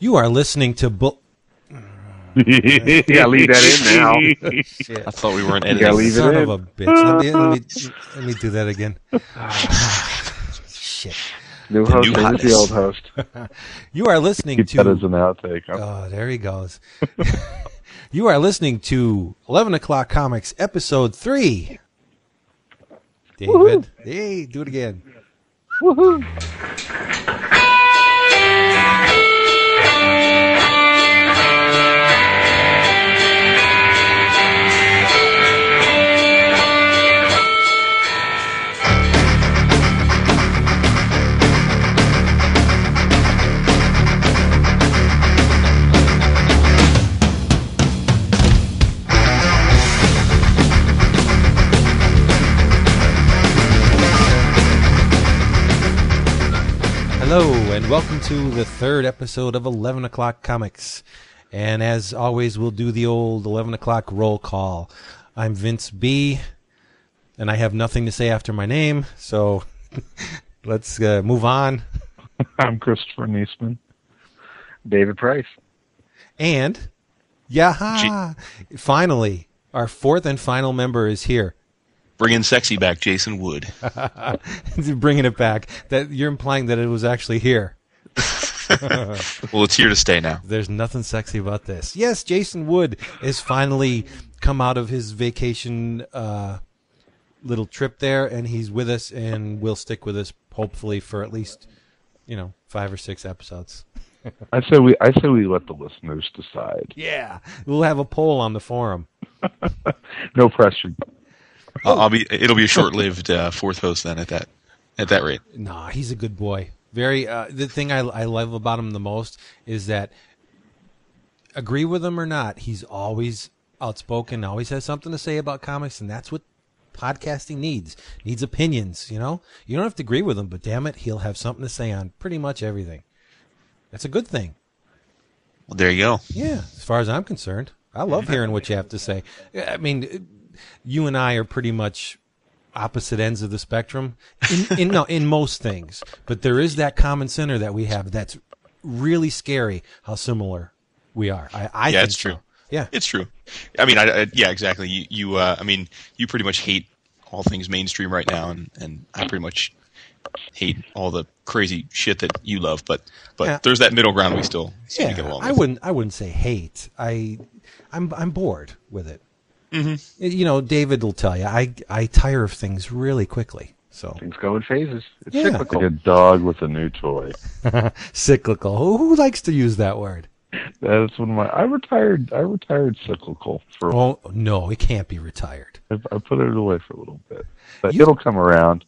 You are listening to Bull. yeah, leave that in now. Shit. I thought we weren't gotta editing. leave it Son in. of a bitch. Let me, let me, let me do that again. Shit. New The host new and the old host. You are listening Keep to. that as an outtake. huh? Oh, there he goes. you are listening to 11 O'Clock Comics, Episode 3. David. Hey, do it again. Woohoo! Hello, and welcome to the third episode of 11 O'Clock Comics. And as always, we'll do the old 11 O'Clock roll call. I'm Vince B., and I have nothing to say after my name, so let's uh, move on. I'm Christopher Neseman. David Price. And, yaha! Finally, our fourth and final member is here. Bringing sexy back, Jason Wood. Bringing it back. That You're implying that it was actually here. Well, it's here to stay now. There's nothing sexy about this. Yes, Jason Wood has finally come out of his vacation uh, little trip there, and he's with us, and will stick with us hopefully for at least you know five or six episodes. I say we I say we let the listeners decide. Yeah, we'll have a poll on the forum. No pressure. I'll, I'll be. It'll be a short-lived uh, fourth host then. At that, at that rate. Nah, he's a good boy. Very. Uh, the thing I, I love about him the most is that, agree with him or not, he's always outspoken. Always has something to say about comics, and that's what podcasting needs. Needs opinions. You know, you don't have to agree with him, but damn it, he'll have something to say on pretty much everything. That's a good thing. Well, there you go. Yeah, as far as I'm concerned, I love hearing what you have to say. I mean, you and I are pretty much opposite ends of the spectrum in, in no in most things, but there is that common center that we have that's really scary how similar we are. I, I Yeah, think it's so. true. Yeah, It's true. I mean, I, I, yeah, exactly. You, you uh, I mean, you pretty much hate all things mainstream right now, and, and I pretty much hate all the crazy shit that you love. But but Yeah. there's that middle ground we still yeah. I wouldn't I wouldn't say hate. I I'm I'm bored with it. Mm-hmm. You know, David will tell you I I tire of things really quickly. So Things go in phases. It's Yeah. cyclical. Like a dog with a new toy. cyclical. Who, who likes to use that word? That's one of my. I retired. I retired cyclical for. Oh no, it can't be retired. I, I put it away for a little bit, but You- it'll come around.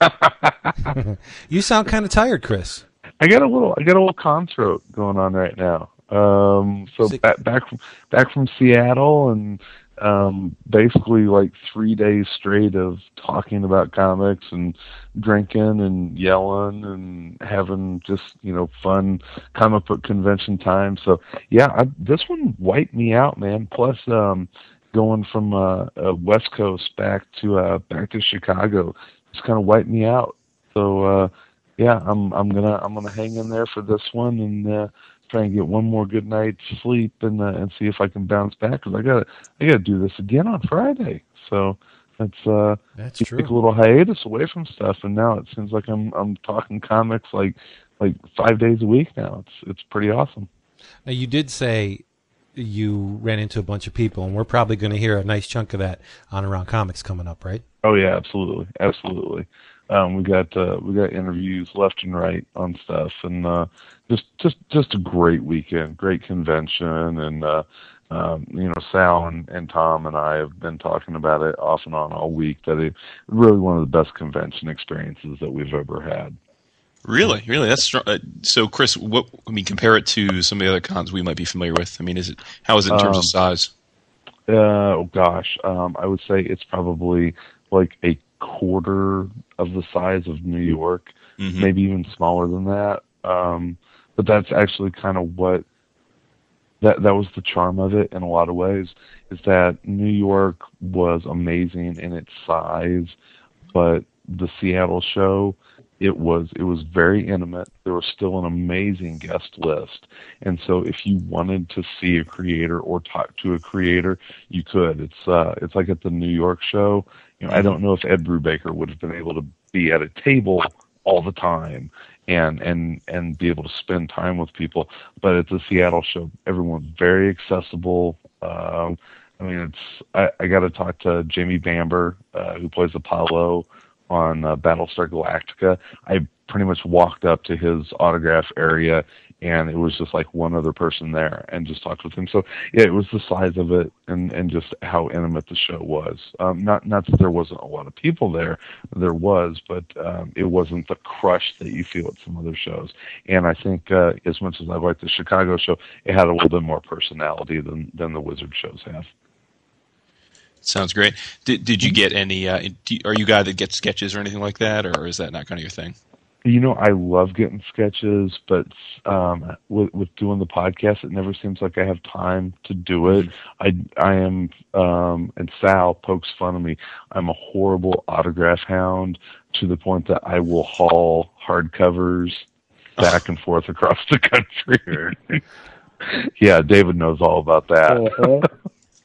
You sound kind of tired, Chris. I got a little. I got a little con throat going on right now. Um, so back back from back from Seattle and um, basically like three days straight of talking about comics and drinking and yelling and having just you know fun comic book convention time. So yeah, I, this one wiped me out, man. Plus, um, going from uh, uh, West Coast back to uh, back to Chicago just kind of wiped me out. So. Uh, yeah, I'm I'm gonna I'm gonna hang in there for this one and uh, try and get one more good night's sleep and uh, and see if I can bounce back because I got to I got to do this again on Friday. So that's uh That's take a little hiatus away from stuff, and now it seems like I'm I'm talking comics like like five days a week now. It's it's pretty awesome. Now you did say you ran into a bunch of people, and we're probably going to hear a nice chunk of that on Around Comics coming up, right? Oh yeah, absolutely, absolutely. Um, we got uh, we got interviews left and right on stuff, and uh, just just just a great weekend, great convention, and uh, um, you know Sal and, and Tom and I have been talking about it off and on all week. That it really one of the best convention experiences that we've ever had. Really, really, that's strong. Uh, so, Chris, what I mean, compare it to some of the other cons we might be familiar with. I mean, is it how is it in terms Um, of size? Uh, oh gosh, um, I would say it's probably like a quarter of the size of New York, Mhm. maybe even smaller than that. Um, but that's actually kind of what that that was the charm of it in a lot of ways. Is that New York was amazing in its size, but the Seattle show it was it was very intimate. There was still an amazing guest list, and so if you wanted to see a creator or talk to a creator, you could. It's uh, it's like at the New York show. You know, I don't know if Ed Brubaker would have been able to be at a table all the time and and and be able to spend time with people. But at the Seattle show, everyone's very accessible. Um, I mean, it's I, I got to talk to Jamie Bamber, uh, who plays Apollo on uh, Battlestar Galactica. I pretty much walked up to his autograph area and it was just like one other person there and just talked with him. So yeah, it was the size of it and and just how intimate the show was. Um, not not that there wasn't a lot of people there, there was, but um, it wasn't the crush that you feel at some other shows. And I think uh, as much as I liked the Chicago show, it had a little bit more personality than than the Wizard shows have. Sounds great. Did did you get any? Uh, do, are you a guy that gets sketches or anything like that, or is that not kind of your thing? You know, I love getting sketches, but um, with, with doing the podcast, it never seems like I have time to do it. I I am, um, and Sal pokes fun of me. I'm a horrible autograph hound to the point that I will haul hardcovers back and forth across the country. yeah, David knows all about that.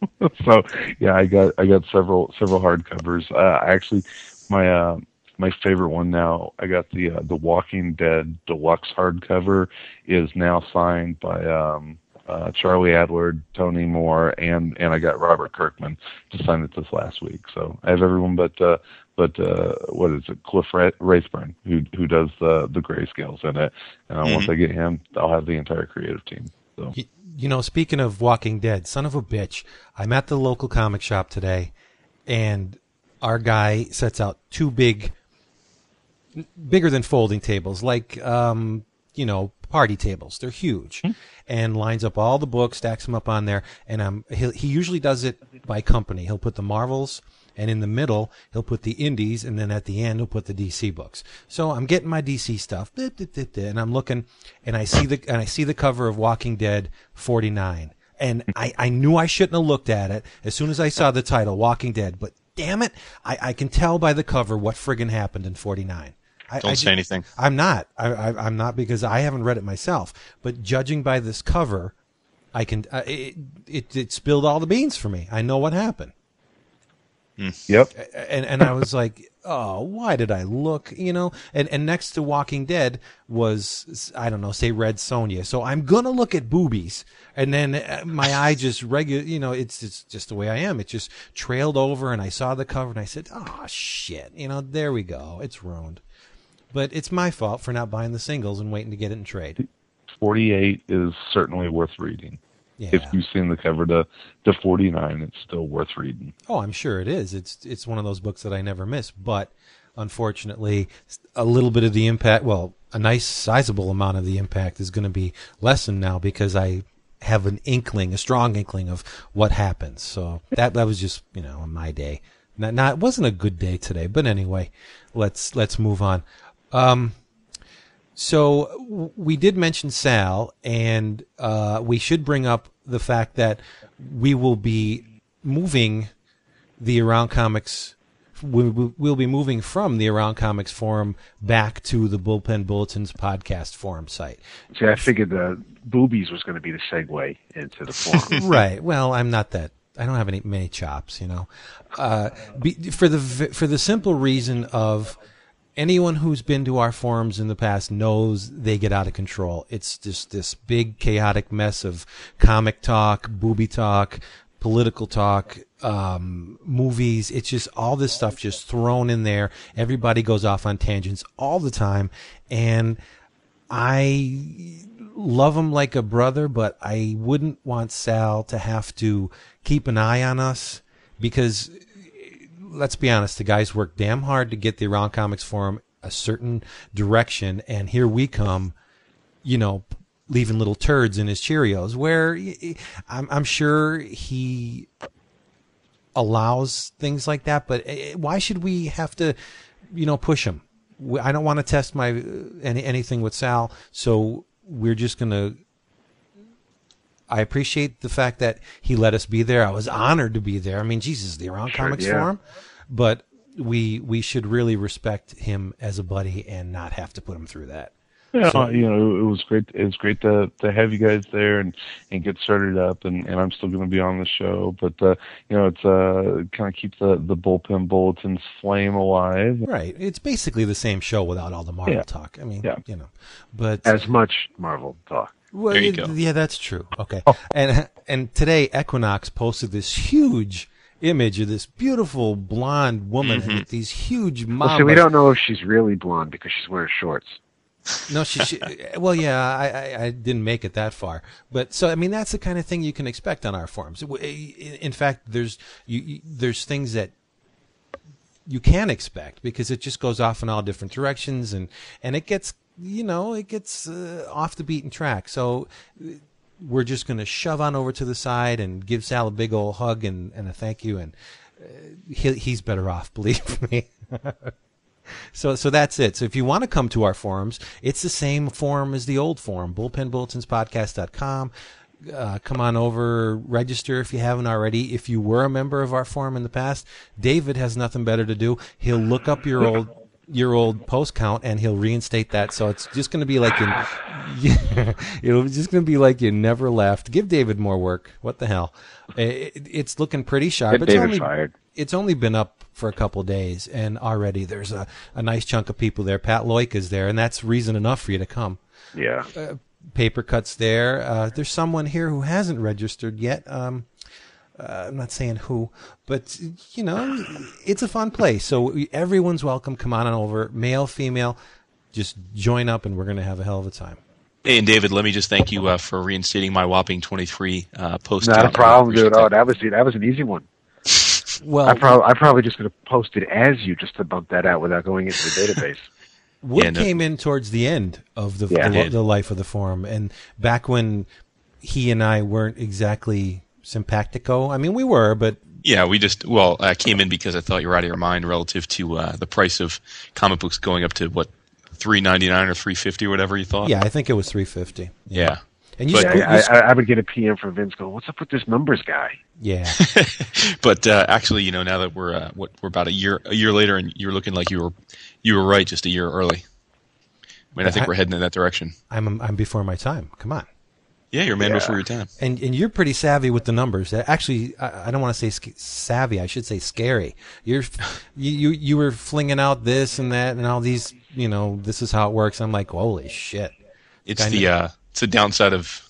So yeah, I got I got several several hardcovers. Uh, actually, my uh, my favorite one now. I got the uh, the Walking Dead deluxe hardcover is now signed by um, uh, Charlie Adlard, Tony Moore, and and I got Robert Kirkman to sign it this last week. So I have everyone but uh, but uh, what is it, Cliff Rathburn, who who does the the grayscales in it. And mm-hmm. once I get him, I'll have the entire creative team. So. You, you know, speaking of Walking Dead, son of a bitch, I'm at the local comic shop today, and our guy sets out two big bigger than folding tables, like um, you know party tables. They're huge, mm-hmm. and lines up all the books, stacks them up on there. And um, he he usually does it by company. He'll put the Marvels, and in the middle he'll put the Indies, and then at the end he'll put the DC books. So I'm getting my DC stuff, and I'm looking, and I see the and I see the cover of Walking Dead 49. And I, I knew I shouldn't have looked at it as soon as I saw the title, Walking Dead. But damn it, I, I can tell by the cover what friggin' happened in 49. I, Don't I say anything. I'm not. I, I, am not because I haven't read it myself. But judging by this cover, I can. Uh, it, it, it spilled all the beans for me. I know what happened. Mm. Yep. And and I was like, oh, why did I look? You know. And and next to Walking Dead was I don't know, say Red Sonja. So I'm gonna look at boobies, and then uh, my eye just regular. You know, it's it's just the way I am. It just trailed over, and I saw the cover, and I said, oh shit. You know, there we go. It's ruined. But it's my fault for not buying the singles and waiting to get it in trade. 48 is certainly worth reading. Yeah. If you've seen the cover to, to 49, it's still worth reading. Oh, I'm sure it is. It's it's one of those books that I never miss. But unfortunately, a little bit of the impact, well, a nice sizable amount of the impact is going to be lessened now because I have an inkling, a strong inkling of what happens. So that that was just you know my day. Not, not it wasn't a good day today, but anyway, let's let's move on. Um, so we did mention Sal, and uh, we should bring up the fact that we will be moving the Around Comics. We'll be moving from the Around Comics forum back to the Bullpen Bulletins podcast forum site. See, I figured the boobies was going to be the segue into the forum. right. Well, I'm not that. I don't have any many chops, you know. Uh, be, for the for the simple reason of anyone who's been to our forums in the past knows they get out of control. It's just this big chaotic mess of comic talk, booby talk, political talk, um, movies. It's just all this stuff just thrown in there. Everybody goes off on tangents all the time. And I love him like a brother, but I wouldn't want Sal to have to keep an eye on us because let's be honest, the guys worked damn hard to get the Around Comics Forum a certain direction, and here we come, you know, leaving little turds in his Cheerios. Where I'm, I'm sure he allows things like that, but eh, why should we have to, you know, push him? I don't want to test my any anything with Sal, so we're just gonna I appreciate the fact that he let us be there. I was honored to be there. I mean, Jesus, the Around sure, Comics yeah. Forum, but we we should really respect him as a buddy and not have to put him through that. Yeah, So- you know, it was great. It was great to to have you guys there and and get started up. And and I'm still going to be on the show, but uh, you know, it's uh kind of keep the the bullpen bulletins flame alive. Right. It's basically the same show without all the Marvel Yeah. talk. I mean, Yeah. you know, but As much Marvel talk. Well, There you go. Yeah, that's true. Okay. Oh. And and today Equinox posted this huge image of this beautiful blonde woman mm-hmm. with these huge Well, mambas. see, we don't know if she's really blonde because she's wearing shorts. No, she, she. Well, yeah, I, I, I didn't make it that far, but so I mean that's the kind of thing you can expect on our forums. Eh, in fact, there's you, you, there's things that you can expect because it just goes off in all different directions and and it gets you know it gets uh, off the beaten track. So uh, we're just going to shove on over to the side and give Sal a big old hug and, and a thank you and uh, he, he's better off, believe me. So, so that's it. So if you want to come to our forums, it's the same forum as the old forum, bullpenbulletinspodcast.com. Uh, come on over, register if you haven't already. If you were a member of our forum in the past, David has nothing better to do. He'll look up your old your old post count and he'll reinstate that. So it's just going to be like you, it'll just going to be like you never left. Give David more work. What the hell? It, it's looking pretty sharp. Get It's David only- fired. it's only been up for a couple days, and already there's a, a nice chunk of people there. Pat Loik is there, and that's reason enough for you to come. Yeah. Paper cuts there. Uh, there's someone here who hasn't registered yet. Um, uh, I'm not saying who, but you know, it's a fun place. So everyone's welcome. Come on over, male, female. Just join up, and we're going to have a hell of a time. Hey, and David, let me just thank you uh, for reinstating my whopping 23 uh, post. Not a problem, dude. Appreciate Oh, that was that was an easy one. Well, I probably I probably just could have posted as you just to bump that out without going into the database. Wood Yeah, no- came in towards the end of the Yeah. the, the life of the forum, and back when he and I weren't exactly simpatico. I mean, we were, but Yeah, we just well, I came in because I thought you were out of your mind relative to uh, the price of comic books going up to what three ninety nine or three fifty whatever you thought. yeah, I think it was three fifty. yeah. And you, But- sc- I, I, I would get a PM from Vince going, "What's up with this numbers guy?" yeah, But uh, actually, you know, now that we're uh, what we're about a year a year later, and you're looking like you were you were right just a year early. I mean, I think I- we're heading in that direction. I'm I'm before my time. Come on. Yeah, you're a man Yeah. before your time. And and you're pretty savvy with the numbers. Uh, Actually, I, I don't want to say sc- savvy. I should say scary. You're you, you you were flinging out this and that and all these. You know, this is how it works. I'm like, holy shit. It's Kinda. the uh, it's the downside of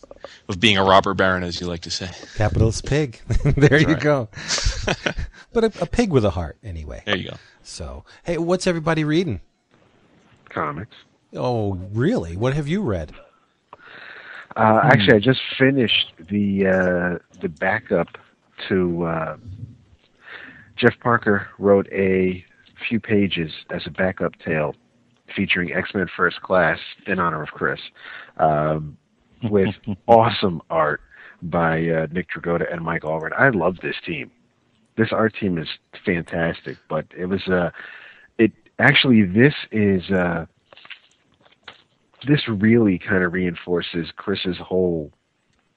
of being a robber baron, as you like to say. Capitalist pig. there you go. but a, a pig with a heart, anyway. There you go. So, hey, what's everybody reading? Comics. Oh, really? What have you read? Uh, Actually, I just finished the uh, the backup to uh, Jeff Parker wrote a few pages as a backup tale featuring X Men First Class in honor of Chris, um, with awesome art by uh, Nick Dragotta and Mike Allred. I love this team. This art team is fantastic, but it was uh, it actually this is. Uh, this really kind of reinforces Chris's whole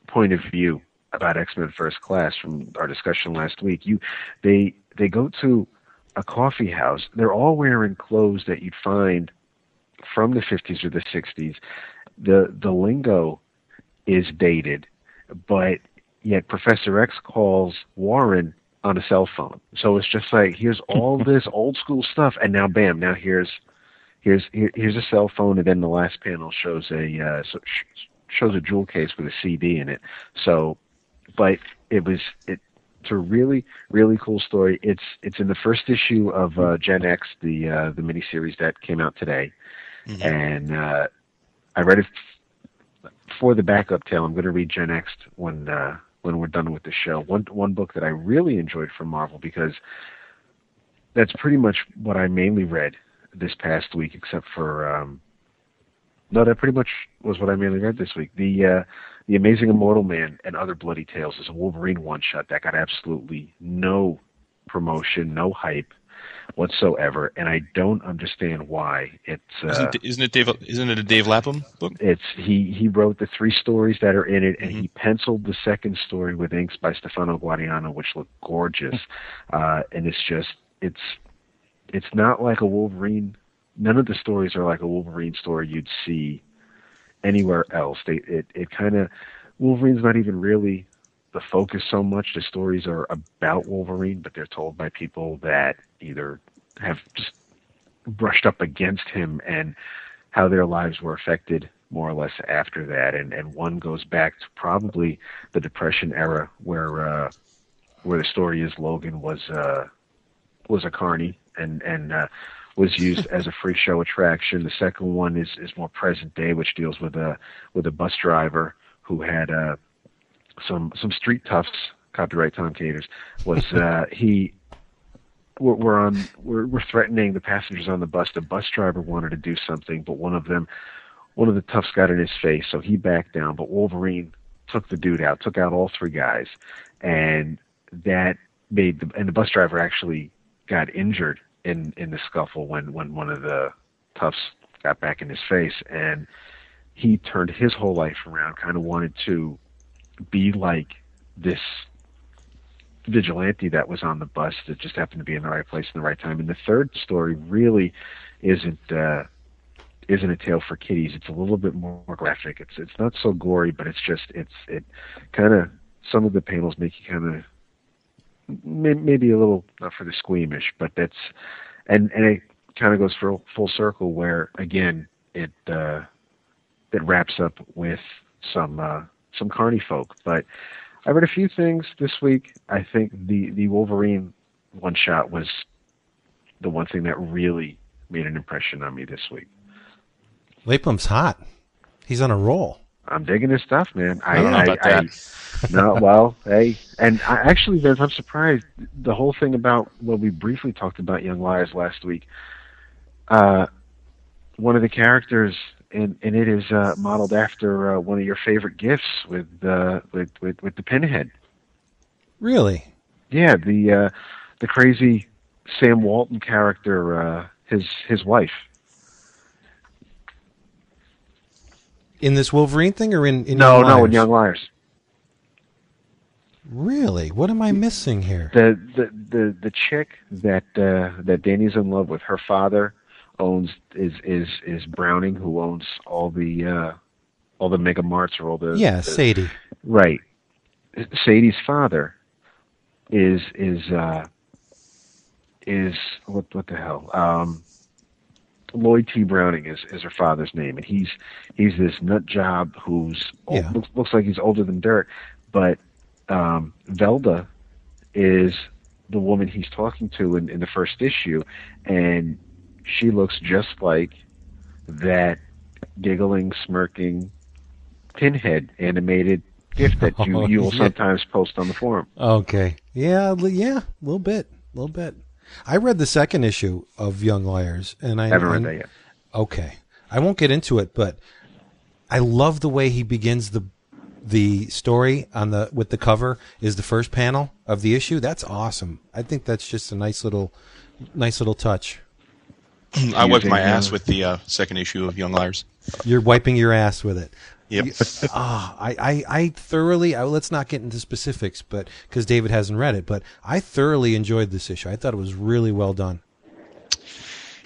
point of view about X-Men First Class from our discussion last week. You, they, they go to a coffee house. They're all wearing clothes that you'd find from the 50s or the 60s. The the lingo is dated, but yet Professor X calls Warren on a cell phone. So it's just like here's all this old school stuff, and now bam, now here's here's here, here's a cell phone, and then the last panel shows a uh, shows a jewel case with a CD in it. So, but it was it. It's a really really cool story. It's it's in the first issue of uh, Gen X, the uh, the miniseries that came out today, and uh, I read it f- for the backup tale. I'm going to read Gen X when uh, when we're done with the show. One one book that I really enjoyed from Marvel because that's pretty much what I mainly read this past week, except for um, no, that pretty much was what I mainly read this week. The uh, the Amazing Immortal Man and Other Bloody Tales is a Wolverine one shot that got absolutely no promotion, no hype whatsoever, and I don't understand why. It's uh, Isn't, isn't it Dave? Isn't it a Dave Lapham book? it's he he wrote the three stories that are in it, and he penciled the second story with inks by Stefano Gaudiano, which look gorgeous. uh, and it's just it's it's not like a Wolverine. None of the stories are like a Wolverine story you'd see anywhere else. They it it kind of Wolverine's not even really the focus so much. The stories are about Wolverine, but they're told by people that either have just brushed up against him and how their lives were affected more or less after that. And and one goes back to probably the Depression era where uh, where the story is Logan was uh, was a carny and and uh, was used as a free show attraction. The second one is is more present day, which deals with a with a bus driver who had uh, some some street toughs. Copyright Tom Caters was uh, he. We're, we're on. We're, we're threatening the passengers on the bus. The bus driver wanted to do something, but one of them, one of the toughs, got in his face, so he backed down. But Wolverine took the dude out, took out all three guys, and that made the and the bus driver actually got injured in in the scuffle when when one of the toughs got back in his face. And he turned his whole life around kind of wanted to be like this vigilante that was on the bus that just happened to be in the right place in the right time. And the third story really isn't uh isn't a tale for kiddies. It's a little bit more graphic. It's it's not so gory but it's just it's it kind of some of the panels make you kind of maybe a little not for the squeamish, but that's and and it kind of goes full full circle where again it uh, it wraps up with some uh, some carny folk. But I read a few things this week. I think the the Wolverine one shot was the one thing that really made an impression on me this week. Lapham's hot. He's on a roll. I'm digging his stuff, man. I, don't know about that. I, no, well, hey, and I, actually, Vince, I'm surprised. The whole thing about well, we briefly talked about Young Liars last week. Uh, one of the characters and and it is uh, modeled after uh, one of your favorite gifts with, uh, with with with the pinhead. Really? Yeah, the uh, the crazy Sam Walton character, uh, his his wife. In this Wolverine thing, or in, in no, Young no, in Young Liars. Really? What am I missing here? the the the the chick that uh that Danny's in love with, her father owns is is is Browning, who owns all the uh all the mega marts or all the yeah, the- Sadie. right. Sadie's father is is uh is what what the hell um Lloyd T. Browning is, is her father's name, and he's he's this nut job who's Yeah. looks, looks like he's older than dirt, but um, Velda is the woman he's talking to in, in the first issue, and she looks just like that giggling, smirking pinhead animated gift that you, Oh, you will sometimes post on the forum. Okay. Yeah, yeah, a little bit, a little bit. I read the second issue of Young Liars, and I I haven't read and- that yet. Okay, I won't get into it, but I love the way he begins the the story on the with the cover is the first panel of the issue. That's awesome. I think that's just a nice little nice little touch. I wiped my ass with the uh, second issue of Young Liars. You're wiping your ass with it. Yep. Ah, I, I, I thoroughly. I, let's not get into specifics, but because David hasn't read it, but I thoroughly enjoyed this issue. I thought it was really well done.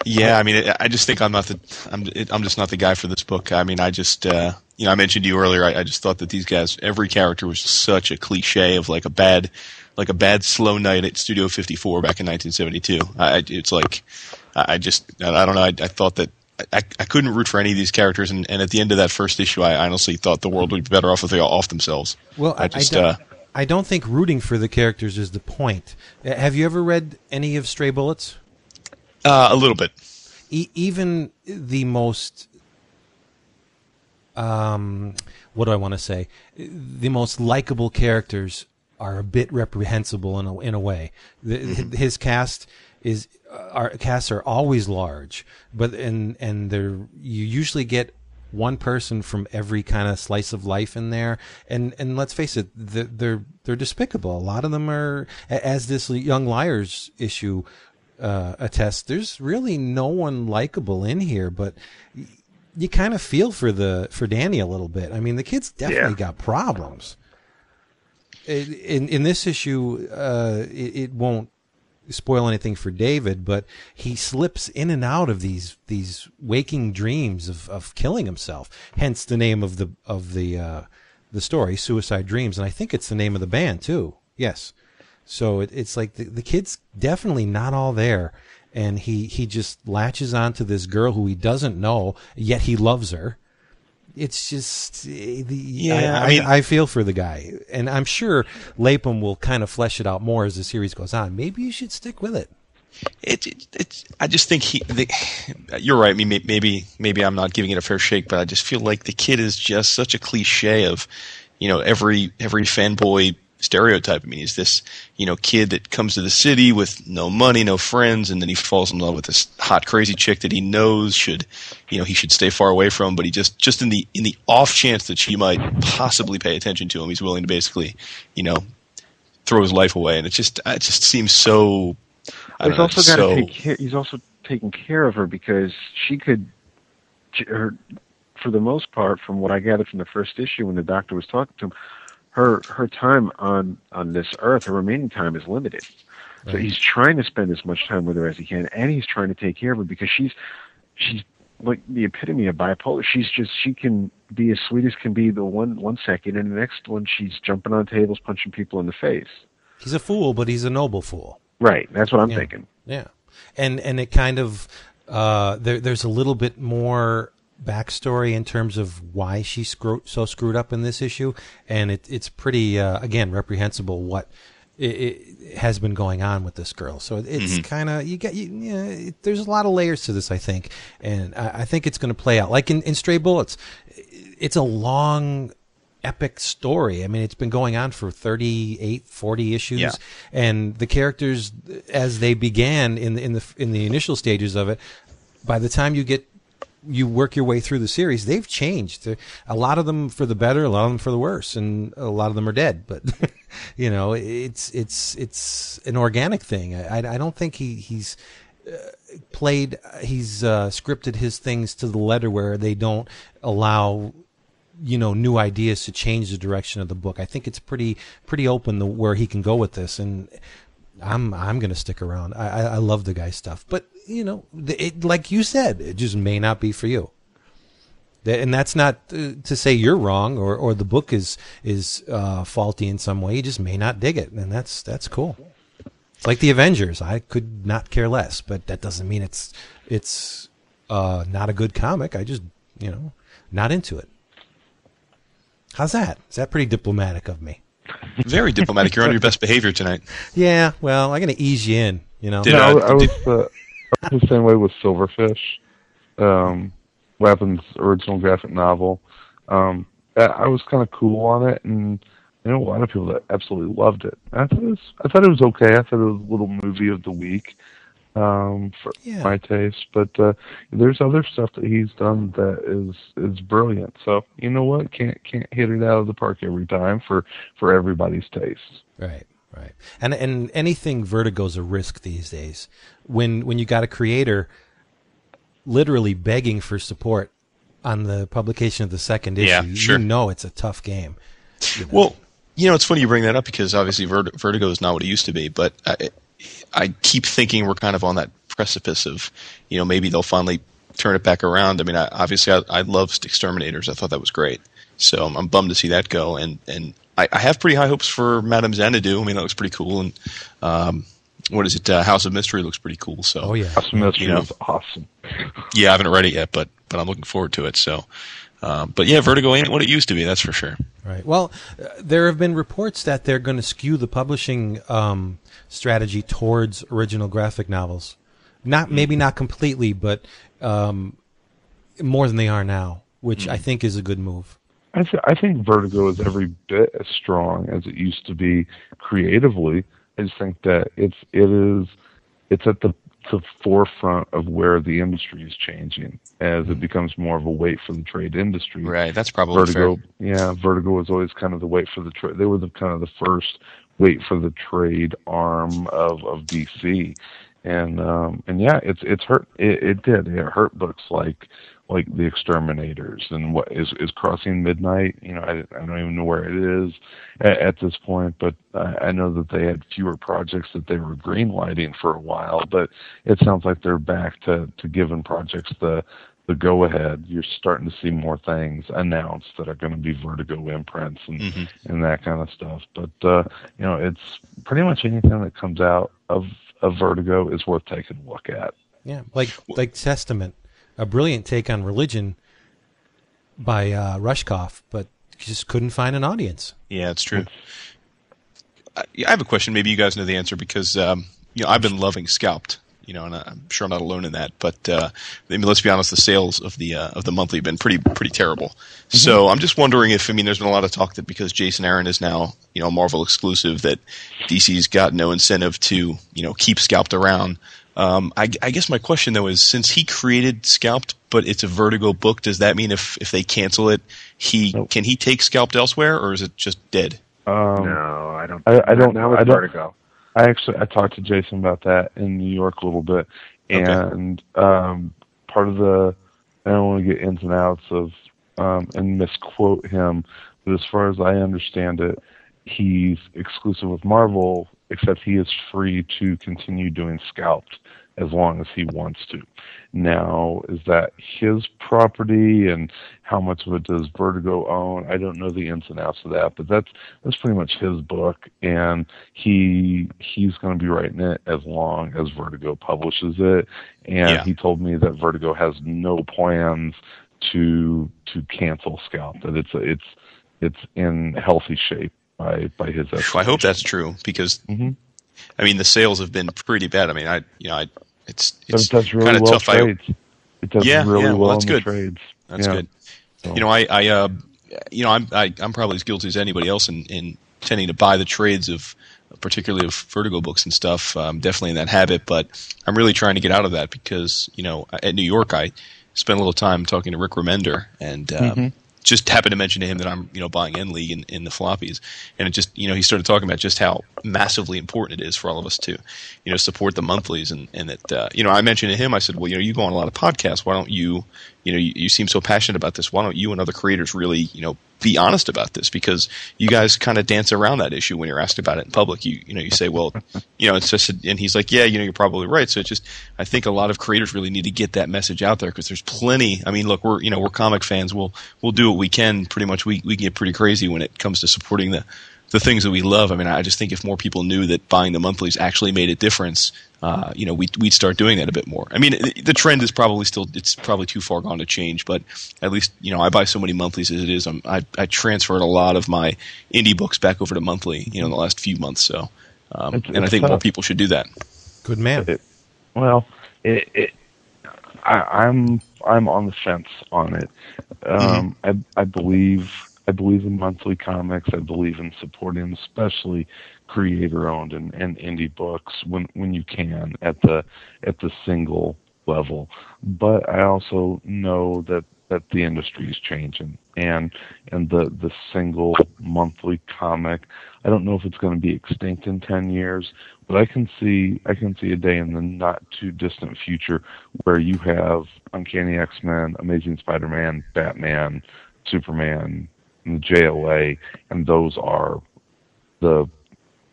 Yeah, I mean, it, I just think I'm not the I'm it, I'm just not the guy for this book. I mean, I just uh, you know I mentioned to you earlier. I, I just thought that these guys, every character was such a cliche of like a bad like a bad slow night at Studio 54 back in 1972. I, I- it's like I I just I don't know. I, I thought that. I, I couldn't root for any of these characters, and, and at the end of that first issue, I honestly thought the world would be better off if they all off themselves. Well, I just don't, uh, I don't think rooting for the characters is the point. Uh, Have you ever read any of Stray Bullets? uh, a little bit. e- even the most um what do I want to say the most likable characters are a bit reprehensible in a, in a way the, his cast is our casts are always large but and and they're you usually get one person from every kind of slice of life in there and and let's face it they're they're, they're despicable a lot of them are as this young liars issue uh, attest, there's really no one likable in here, but you kind of feel for the for Danny a little bit. I mean, the kid's definitely Yeah. got problems. In in, in this issue, uh, it, it won't spoil anything for David, but he slips in and out of these these waking dreams of, of killing himself. Hence the name of the of the uh, the story, Suicide Dreams, and I think it's the name of the band too. Yes. So it, it's like the, the kid's definitely not all there, and he he just latches onto this girl who he doesn't know, yet he loves her. It's just eh, the Yeah, I, I mean- I, I feel for the guy, and I'm sure Lapham will kind of flesh it out more as the series goes on. Maybe you should stick with it. It, it, it's. I just think he. The, you're right. I mean, maybe maybe I'm not giving it a fair shake, but I just feel like the kid is just such a cliche of, you know, every every fanboy stereotype. I mean, he's this you know kid that comes to the city with no money, no friends, and then he falls in love with this hot, crazy chick that he knows should, you know, he should stay far away from. But he just just in the in the off chance that she might possibly pay attention to him, he's willing to basically, you know, throw his life away. And it just it just seems so. He's know, also got to so- take care. He's also taking care of her because she could, her, for the most part, from what I gathered from the first issue when the doctor was talking to him, her her time on on this earth, her remaining time is limited. So Right. he's trying to spend as much time with her as he can, and he's trying to take care of her because she's she's like the epitome of bipolar. She's just she can be as sweet as can be the one one second, and the next one she's jumping on tables, punching people in the face. He's a fool, but he's a noble fool. Right. That's what I'm Yeah. thinking. Yeah, and and it kind of uh, there, there's a little bit more backstory in terms of why she's screw- so screwed up in this issue, and it, it's pretty uh, again reprehensible what it, it has been going on with this girl. So it's kind of you get you, yeah, it, there's a lot of layers to this, I think, and I, I think it's going to play out like in, in Stray Bullets. It's a long epic story. I mean, it's been going on for 38, 40 issues Yeah. and the characters as they began in the, in the in the initial stages of it by the time you get you work your way through the series they've changed a lot of them for the better a lot of them for the worse and a lot of them are dead but you know it's it's it's an organic thing i i don't think he he's uh, played he's uh, scripted his things to the letter where they don't allow you know new ideas to change the direction of the book. I think it's pretty pretty open the, where he can go with this, and I'm I'm to stick around. I, I I love the guy's stuff, but you know, it, like you said, it just may not be for you. And that's not uh, to say you're wrong or, or the book is is uh, faulty in some way. You just may not dig it, and that's that's cool. It's like the Avengers. I could not care less, but that doesn't mean it's it's uh, not a good comic. I just you know not into it. How's that? Is that pretty diplomatic of me? Very diplomatic. You're on your best behavior tonight. Yeah. Well, I'm gonna ease you in. You know. Did, no, uh, I, I was uh, I was the same way with Silverfish, um, Weapons original graphic novel. Um, I, I was kind of cool on it, and I know a lot of people that absolutely loved it. I thought it was I thought it was okay. I thought it was a little movie of the week um, for Yeah. my taste. But uh, there's other stuff that he's done that is is brilliant. So you know what? Can't can't hit it out of the park every time for for everybody's taste. Right, right. And and anything Vertigo's a risk these days. When when you got a creator literally begging for support on the publication of the second issue, Yeah, you know it's a tough game. Well, you know, it's funny you bring that up because obviously Vert- Vertigo is not what it used to be, but I, I keep thinking we're kind of on that precipice of, you know, maybe they'll finally turn it back around. I mean, I, obviously I, I loved Exterminators. I thought that was great. So I'm, I'm bummed to see that go. And, and I, I have pretty high hopes for Madame Xanadu. I mean, that looks pretty cool. And, um, what is it? Uh, House of Mystery looks pretty cool. So, Oh yeah. House of Mystery You know. was awesome. yeah, I haven't read it yet, but, but I'm looking forward to it. So, um, but yeah, Vertigo ain't what it used to be. That's for sure. Right. Well, uh, there have been reports that they're going to skew the publishing um, strategy towards original graphic novels. Not maybe not completely, but um, more than they are now, which I think is a good move. I, th- I think Vertigo is every bit as strong as it used to be creatively. I just think that it's it is it's at the the forefront of where the industry is changing as it becomes more of a weight for the trade industry. Right. That's probably Vertigo, fair. yeah, Vertigo was always kind of the wait for the trade. They were the kind of the first wait for the trade arm of of DC, and um and yeah, it's it's hurt. It, it did. It hurt books like like the exterminators and what is is crossing midnight you know i, I don't even know where it is at, at this point but I, I know that they had fewer projects that they were greenlighting for a while but it sounds like they're back to to giving projects the the go ahead you're starting to see more things announced that are going to be vertigo imprints and Mhm. and that kind of stuff but uh you know it's pretty much anything that comes out of of vertigo is worth taking a look at. Yeah, like like Testament, a brilliant take on religion by uh, Rushkoff, but just couldn't find an audience. Yeah, it's true. I, I have a question. Maybe you guys know the answer because um, you know I've been loving Scalped. You know, and I'm sure I'm not alone in that. But uh, I mean, let's be honest, the sales of the uh, of the monthly have been pretty pretty terrible. So I'm just wondering if I mean, there's been a lot of talk that because Jason Aaron is now you know a Marvel exclusive, that DC's got no incentive to you know keep Scalped around. Um, I, I guess my question though is, since he created Scalped, but it's a Vertigo book, does that mean if if they cancel it, he Nope. can he take Scalped elsewhere, or is it just dead? um no, I don't. I- I don't- Not with I don't- Vertigo. I actually I talked to Jason about that in New York a little bit, Okay. and um, part of the I don't want to get ins and outs of um, and misquote him, but as far as I understand it, he's exclusive with Marvel, except he is free to continue doing Scalped as long as he wants to. Now, is that his property and how much of it does Vertigo own? I don't know the ins and outs of that, but that's that's pretty much his book, and he he's going to be writing it as long as Vertigo publishes it. And Yeah. he told me that Vertigo has no plans to to cancel Scalp. That it's it's it's in healthy shape by by his. I hope that's true because Mhm. I mean the sales have been pretty bad. I mean, I you know, I it's it's it really kind of well tough. I, trades. it does Yeah, really yeah, well, well that's good. trades. that's Yeah. good. So- You know, I I uh, you know, I'm I, I'm probably as guilty as anybody else in in tending to buy the trades of particularly of Vertigo books and stuff. I'm definitely in that habit, but I'm really trying to get out of that because you know at New York I spent a little time talking to Rick Remender and. Um, Mhm. Just happened to mention to him that I'm, you know, buying End League in, in the floppies, and it just, you know, he started talking about just how massively important it is for all of us to, you know, support the monthlies, and and that, uh, you know, I mentioned to him, I said, well, you know, you go on a lot of podcasts, why don't you, you know, you, you seem so passionate about this, why don't you and other creators really, you know, be honest about this because you guys kind of dance around that issue when you're asked about it in public. You you know you say, well, you know, it's just, and he's like, yeah, you know, you're probably right. So it's just, I think a lot of creators really need to get that message out there because there's plenty. I mean, look, we're you know we're comic fans. We'll we'll do what we can. Pretty much, we we can get pretty crazy when it comes to supporting the the things that we love. I mean, I just think if more people knew that buying the monthlies actually made a difference, uh, you know, we'd, we'd start doing that a bit more. I mean, the- the trend is probably still, it's probably too far gone to change, but at least, you know, I buy so many monthlies as it is. I'm, I, I transferred a lot of my indie books back over to monthly, you know, in the last few months. So, um, It's- and I it's think more people should do that. Good man. It, well, it, it, I, I'm I'm on the fence on it. Um, I I believe I believe in monthly comics. I believe in supporting, especially creator-owned and, and indie books when when you can at the at the single level. But I also know that that the industry is changing and and the the single monthly comic I don't know if it's going to be extinct in 10 years but I can see I can see a day in the not too distant future where you have Uncanny X-Men, Amazing Spider-Man, Batman, Superman, and the JLA and those are the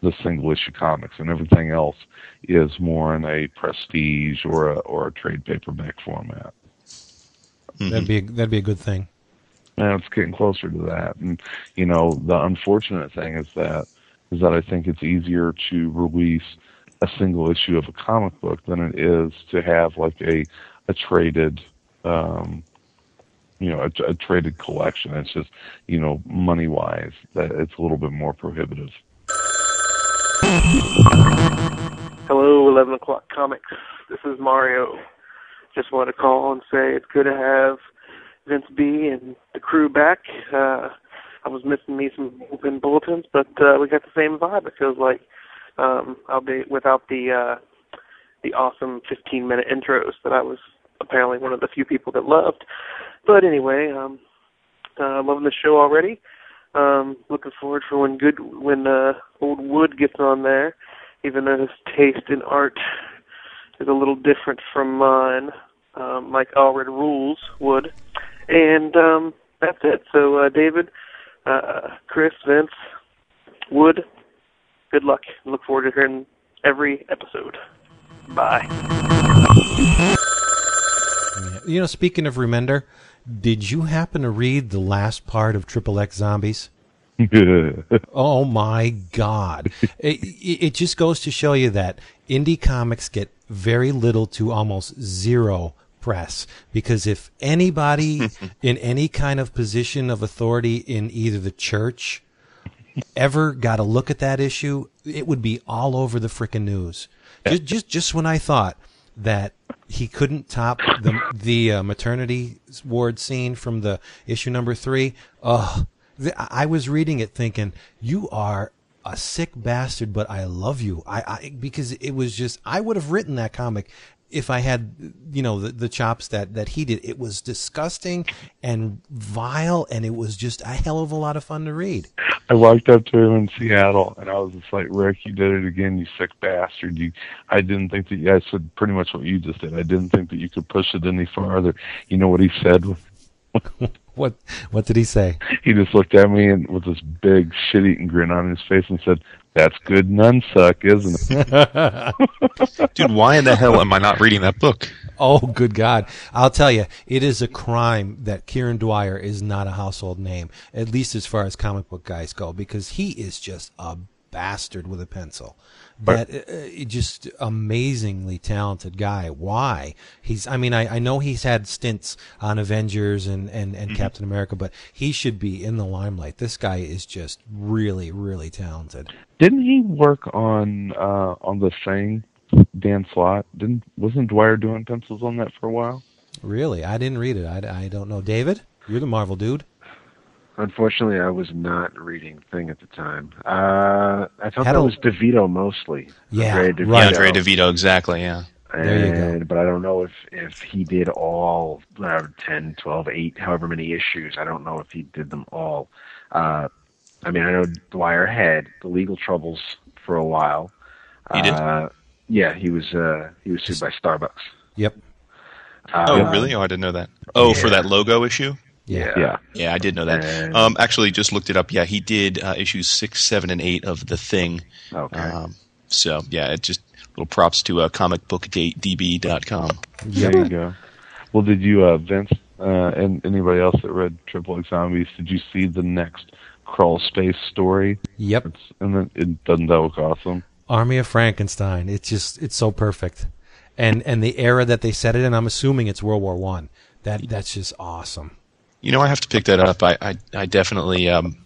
the single issue comics and everything else is more in a prestige or a or a trade paperback format. That'd be a, that'd be a good thing. And it's getting closer to that. And you know, the unfortunate thing is that is that I think it's easier to release a single issue of a comic book than it is to have like a a traded um you know, a, a traded collection. It's just, you know, money wise, that it's a little bit more prohibitive. Hello, 11 o'clock comics. This is Mario. Just want to call and say it's good to have Vince B and the crew back. Uh, I was missing me some Bullpen Bulletins, but uh, we got the same vibe. It feels like, um, I'll be without the uh, the awesome 15 minute intros that I was apparently one of the few people that loved. But anyway, um, uh, loving the show already. Um, looking forward for when good when uh, old Wood gets on there even though his taste in art is a little different from mine. um, like Allred Rules Wood, And um, that's it. So, uh, David, uh, Chris, Vince, Wood, good luck. Look forward to hearing every episode. Bye. You know, speaking of Remender, did you happen to read the last part of Triple X Zombies? Oh my God! it, it just goes to show you that indie comics get very little to almost zero press because if anybody in any kind of position of authority in either the church ever got a look at that issue, it would be all over the frickin' news. Just, just, just when I thought that he couldn't top the the uh, maternity ward scene from the issue number three. Oh, I was reading it thinking, you are a sick bastard, but I love you. I, I because it was just I would have written that comic if I had you know the, the chops that that he did. It was disgusting and vile, and it was just a hell of a lot of fun to read. I walked up to him in Seattle, and I was just like, "Rick, you did it again, you sick bastard! You, I didn't think that. You, I said pretty much what you just did. I didn't think that you could push it any farther. You know what he said? What what did he say? He just looked at me and with this big shit-eating grin on his face and said, "That's good nunsuck, isn't it?" Dude, why in the hell am I not reading that book? Oh, good God. I'll tell you, it is a crime that Kieron Dwyer is not a household name, at least as far as comic book guys go, because he is just a bastard with a pencil. That uh, just amazingly talented guy. Why? He's, I mean, I, I know he's had stints on Avengers and, and, and Captain America, but he should be in the limelight. This guy is just really, really talented. Didn't he work on uh on the thing? Dan Slott didn't wasn't Dwyer doing pencils on that for a while? Really? I didn't read it. I, I don't know. David? You're the Marvel dude. Unfortunately, I was not reading Thing at the time. Uh, I thought Had that a- was Di Vito mostly. Yeah, Andrea Di Vito. right. Andre Di Vito, exactly. Yeah. There you go. But I don't know if, if he did all uh, 10, 12, 8, however many issues. I don't know if he did them all. Uh, I mean, I know Dwyer had the legal troubles for a while. He did? Uh, yeah, he was uh, he was sued by Starbucks. Yep. Uh, Oh, really? Oh, I didn't know that. Oh, for that logo issue? Yeah. Yeah. Yeah, I did know that. Um, actually, just looked it up. Yeah, he did uh, issues six, seven, and eight of the Thing. Okay. Um, so yeah, it just little props to uh, comicbookdb.com. There you go. Well, did you, uh, Vince, uh, and anybody else that read Triple X Zombies, did you see the next crawl space story? Yep. It's, and then it doesn't that look awesome? Army of Frankenstein. It's just it's so perfect, and and the era that they set it in. I'm assuming it's World War One. That that's just awesome. You know, I have to pick that up. I, I, I definitely, um,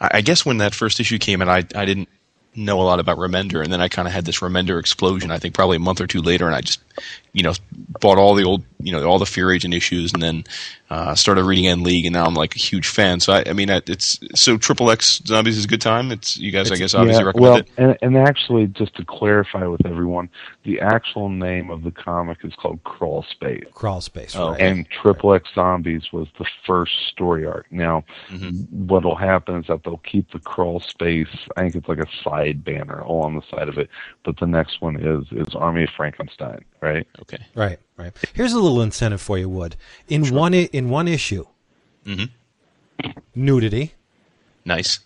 I, I guess when that first issue came in, I, I didn't know a lot about Remender, and then I kind of had this Remender explosion. I think probably a month or two later, and I just, you know, bought all the old, you know, all the Fear Agent issues, and then uh, started reading End League, and now I'm like a huge fan. So I, I mean, it's so Triple X Zombies is a good time. It's you guys, I guess, obviously yeah, recommend well, it. and, and actually, just to clarify with everyone, the actual name of the comic is called Crawl Space. Crawl space. Oh, right. And Triple X Zombies was the first story arc. Now, Mm-hmm. what'll happen is that they'll keep the crawl space. I think it's like a side banner all on the side of it. But the next one is is Army of Frankenstein, right? Okay. Right. Right. Here's a little incentive for you, Wood. In one in one issue, Mhm. nudity, Nice.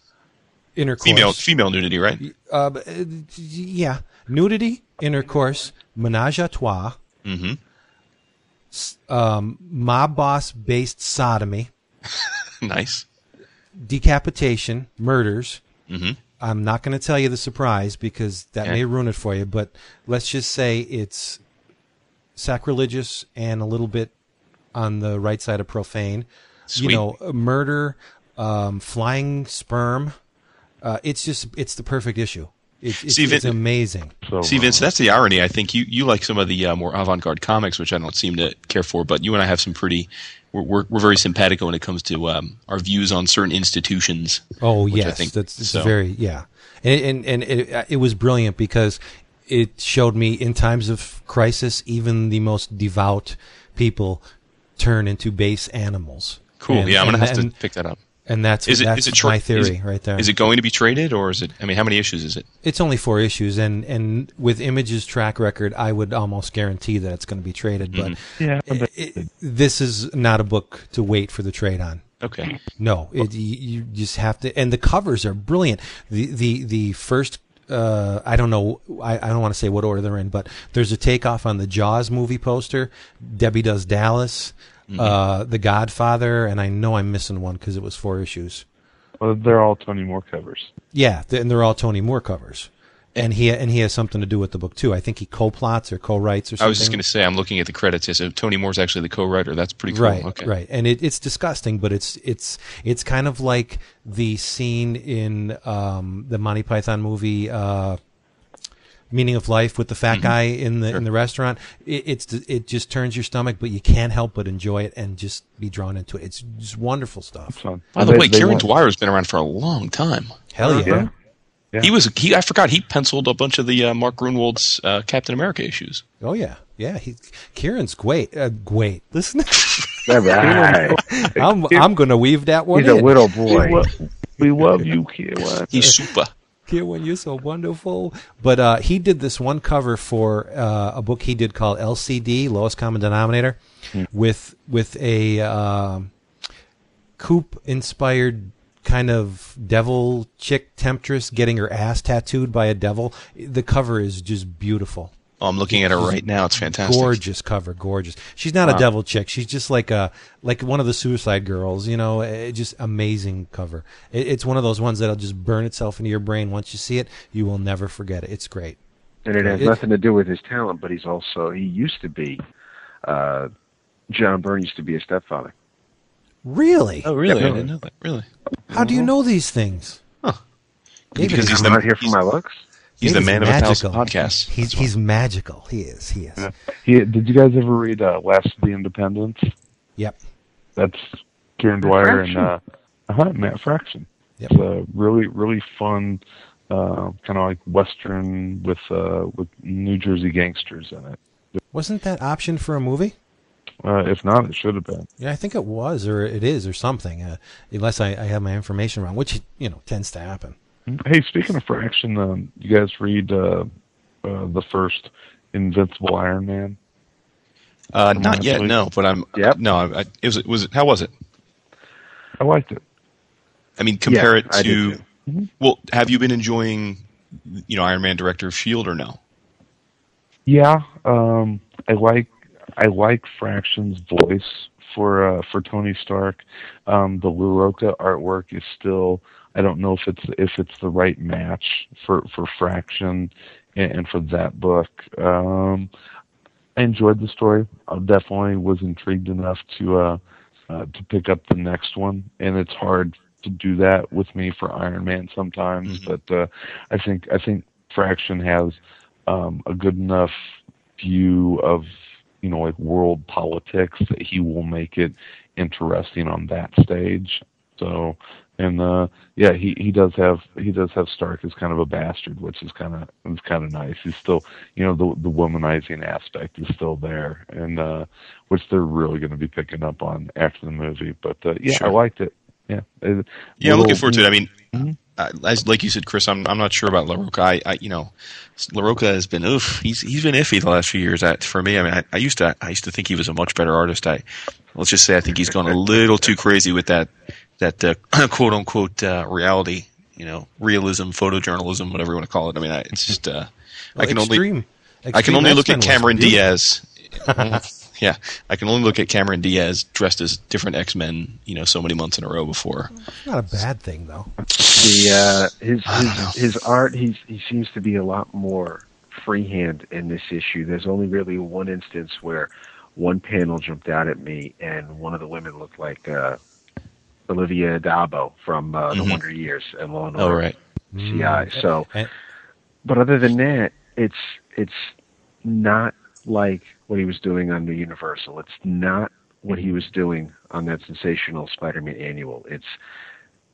intercourse, Female female nudity, right? Uh, uh, yeah, nudity, intercourse, menage a trois, Mm-hmm. um, mob boss based sodomy, Nice. decapitation, murders. Mm-hmm. I'm not going to tell you the surprise because that Okay. may ruin it for you, but let's just say it's sacrilegious and a little bit on the right side of profane. Sweet. You know, murder, um, flying sperm. Uh, it's just it's the perfect issue. It's it's, See, Vin- amazing. So See, Vince, uh, that's the irony. I think you, you like some of the uh, more avant garde comics, which I don't seem to care for, but you and I have some pretty. We're, we're, we're very simpatico when it comes to um, our views on certain institutions. Oh which I yes, think- that's it's so. very yeah, and and, and it, it was brilliant because it showed me in times of crisis, even the most devout people turn into base animals. Cool. And- yeah, I'm going to and- have to pick that up. And that's Is it- that's is it tra- my is theory it- right there. Is it going to be traded, or is it? I mean, how many issues is it? It's only four issues, and and with Image's track record, I would almost guarantee that it's going to be traded. But mm-hmm. Yeah, i- i- this is not a book to wait for the trade on. Okay. No, it, you, you just have to, and the covers are brilliant. The the the first. Uh, I don't know. I, I don't want to say what order they're in, but there's a takeoff on the Jaws movie poster. Debbie does Dallas, uh, The Godfather, and I know I'm missing one because it was four issues. well, they're all Tony Moore covers. Yeah, and they're all Tony Moore covers, and he and he has something to do with the book too. I think he co-plots or co-writes or something. I was just going to say, I'm looking at the credits. Yes, so Tony Moore's actually the co-writer. That's pretty cool. Right, okay. right, and it, it's disgusting, but it's it's it's kind of like the scene in um, the Monty Python movie. Uh, Meaning of life with the fat Mm-hmm. guy in the in the restaurant. It, it's it just turns your stomach, but you can't help but enjoy it and just be drawn into it. It's just wonderful stuff. By the They- way, they Kieron Dwyer has been around for a long time. Hell yeah! Yeah. Yeah. He was he. I forgot he penciled a bunch of the uh, Mark Gruenwald's uh, Captain America issues. Oh yeah, yeah. He Kieron's great. Uh, great. Listen, All right. I'm I'm gonna weave that one He's a in. little We, boy. lo- we love you, Kieron. He's super. Kieron, you're so wonderful. But uh, he did this one cover for uh, a book he did called LCD, Lowest Common Denominator, with with a um, Coop inspired kind of devil chick temptress getting her ass tattooed by a devil. The cover is just beautiful. Oh, I'm looking at her right now. It's fantastic. Gorgeous cover, gorgeous. She's not a devil chick. She's just like a like one of the Suicide Girls. You know, it, just amazing cover. It, it's one of those ones that'll just burn itself into your brain. Once you see it, you will never forget it. It's great. And it has It- nothing to do with his talent, but he's also he used to be uh John Byrne used to be a stepfather. Really? Oh, really? Yeah, I didn't know that. Really? How do you know these things? Huh. David Because he's I'm not here for my looks. He's the David's man of a thousand podcasts. He's he's magical. He is. He is. He, did you guys ever read uh, Last of the Independents? Yep. That's Kieron Dwyer and uh, Fraction. uh Matt Fraction. Yep. It's a really really fun, uh, kind of like western with uh, with New Jersey gangsters in it. Wasn't that option for a movie? Uh, if not, it should have been. Yeah, I think it was, or it is, or something. Uh, unless I, I have my information wrong, which you know tends to happen. Hey, speaking of Fraction, um, you guys read uh, uh, the first Invincible Iron Man? Uh, not yet, please. no. But I'm. Yep. No, I, I, it was. Was it? How was it? I liked it. I mean, compare Yeah, it to. did too. Well, have you been enjoying, you know, Iron Man director of Shield or no? Yeah, um, I like I like Fraction's voice for uh, for Tony Stark. Um, the Larroca artwork is still I don't know if it's if it's the right match for for Fraction and, and for that book. Um, I enjoyed the story. I definitely was intrigued enough to uh, uh, to pick up the next one, and it's hard to do that with me for Iron Man sometimes. Mhm. But uh, I think I think Fraction has um, a good enough view of you know like world politics that he will make it interesting on that stage. So and uh yeah he he does have he does have Stark as kind of a bastard, which is kind of is kind of nice. He's still you know the the womanizing aspect is still there, and uh which they're really going to be picking up on after the movie. But uh, yeah, Sure. I liked it. Yeah, Yeah, I'm looking forward to it. I mean, Mhm. Uh, as like you said, Chris, I'm I'm not sure about Larroca. I, I you know, Larroca has been oof. He's he's been iffy the last few years. That for me, I mean, I, I used to I used to think he was a much better artist. I let's just say I think he's gone a little too crazy with that that uh, quote unquote uh, reality. You know, realism, photojournalism, whatever you want to call it. I mean, I, it's just uh, I can only Extreme- I can only look at Cameron. Diaz. yeah, I can only look at Cameron Diaz dressed as different X Men. You know, so many months in a row before. Not a bad thing though. The uh, his I don't know. his his art he's he seems to be a lot more freehand in this issue. There's only really one instance where one panel jumped out at me, and one of the women looked like uh, Olivia D'Abo from uh, The Mhm. Wonder Years and Law and Oh Order right. CI. So, but other than that, it's it's not like what he was doing on the Universal. It's not what he was doing on that sensational Spider-Man annual. It's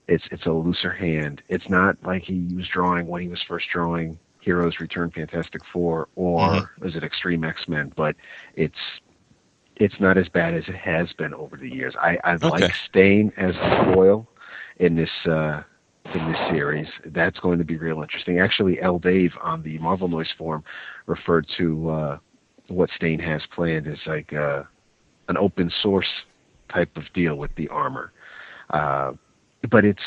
it's it's a looser hand. It's not like he was drawing when he was first drawing Heroes Return Fantastic Four or Mhm. is it Extreme X-Men, but it's it's not as bad as it has been over the years. I I Okay. like Stane as the foil in this uh, in this series. That's going to be real interesting. Actually, L. Dave on the Marvel Noise forum referred to uh, what Stane has planned is like uh, an open source type of deal with the armor. Uh, but it's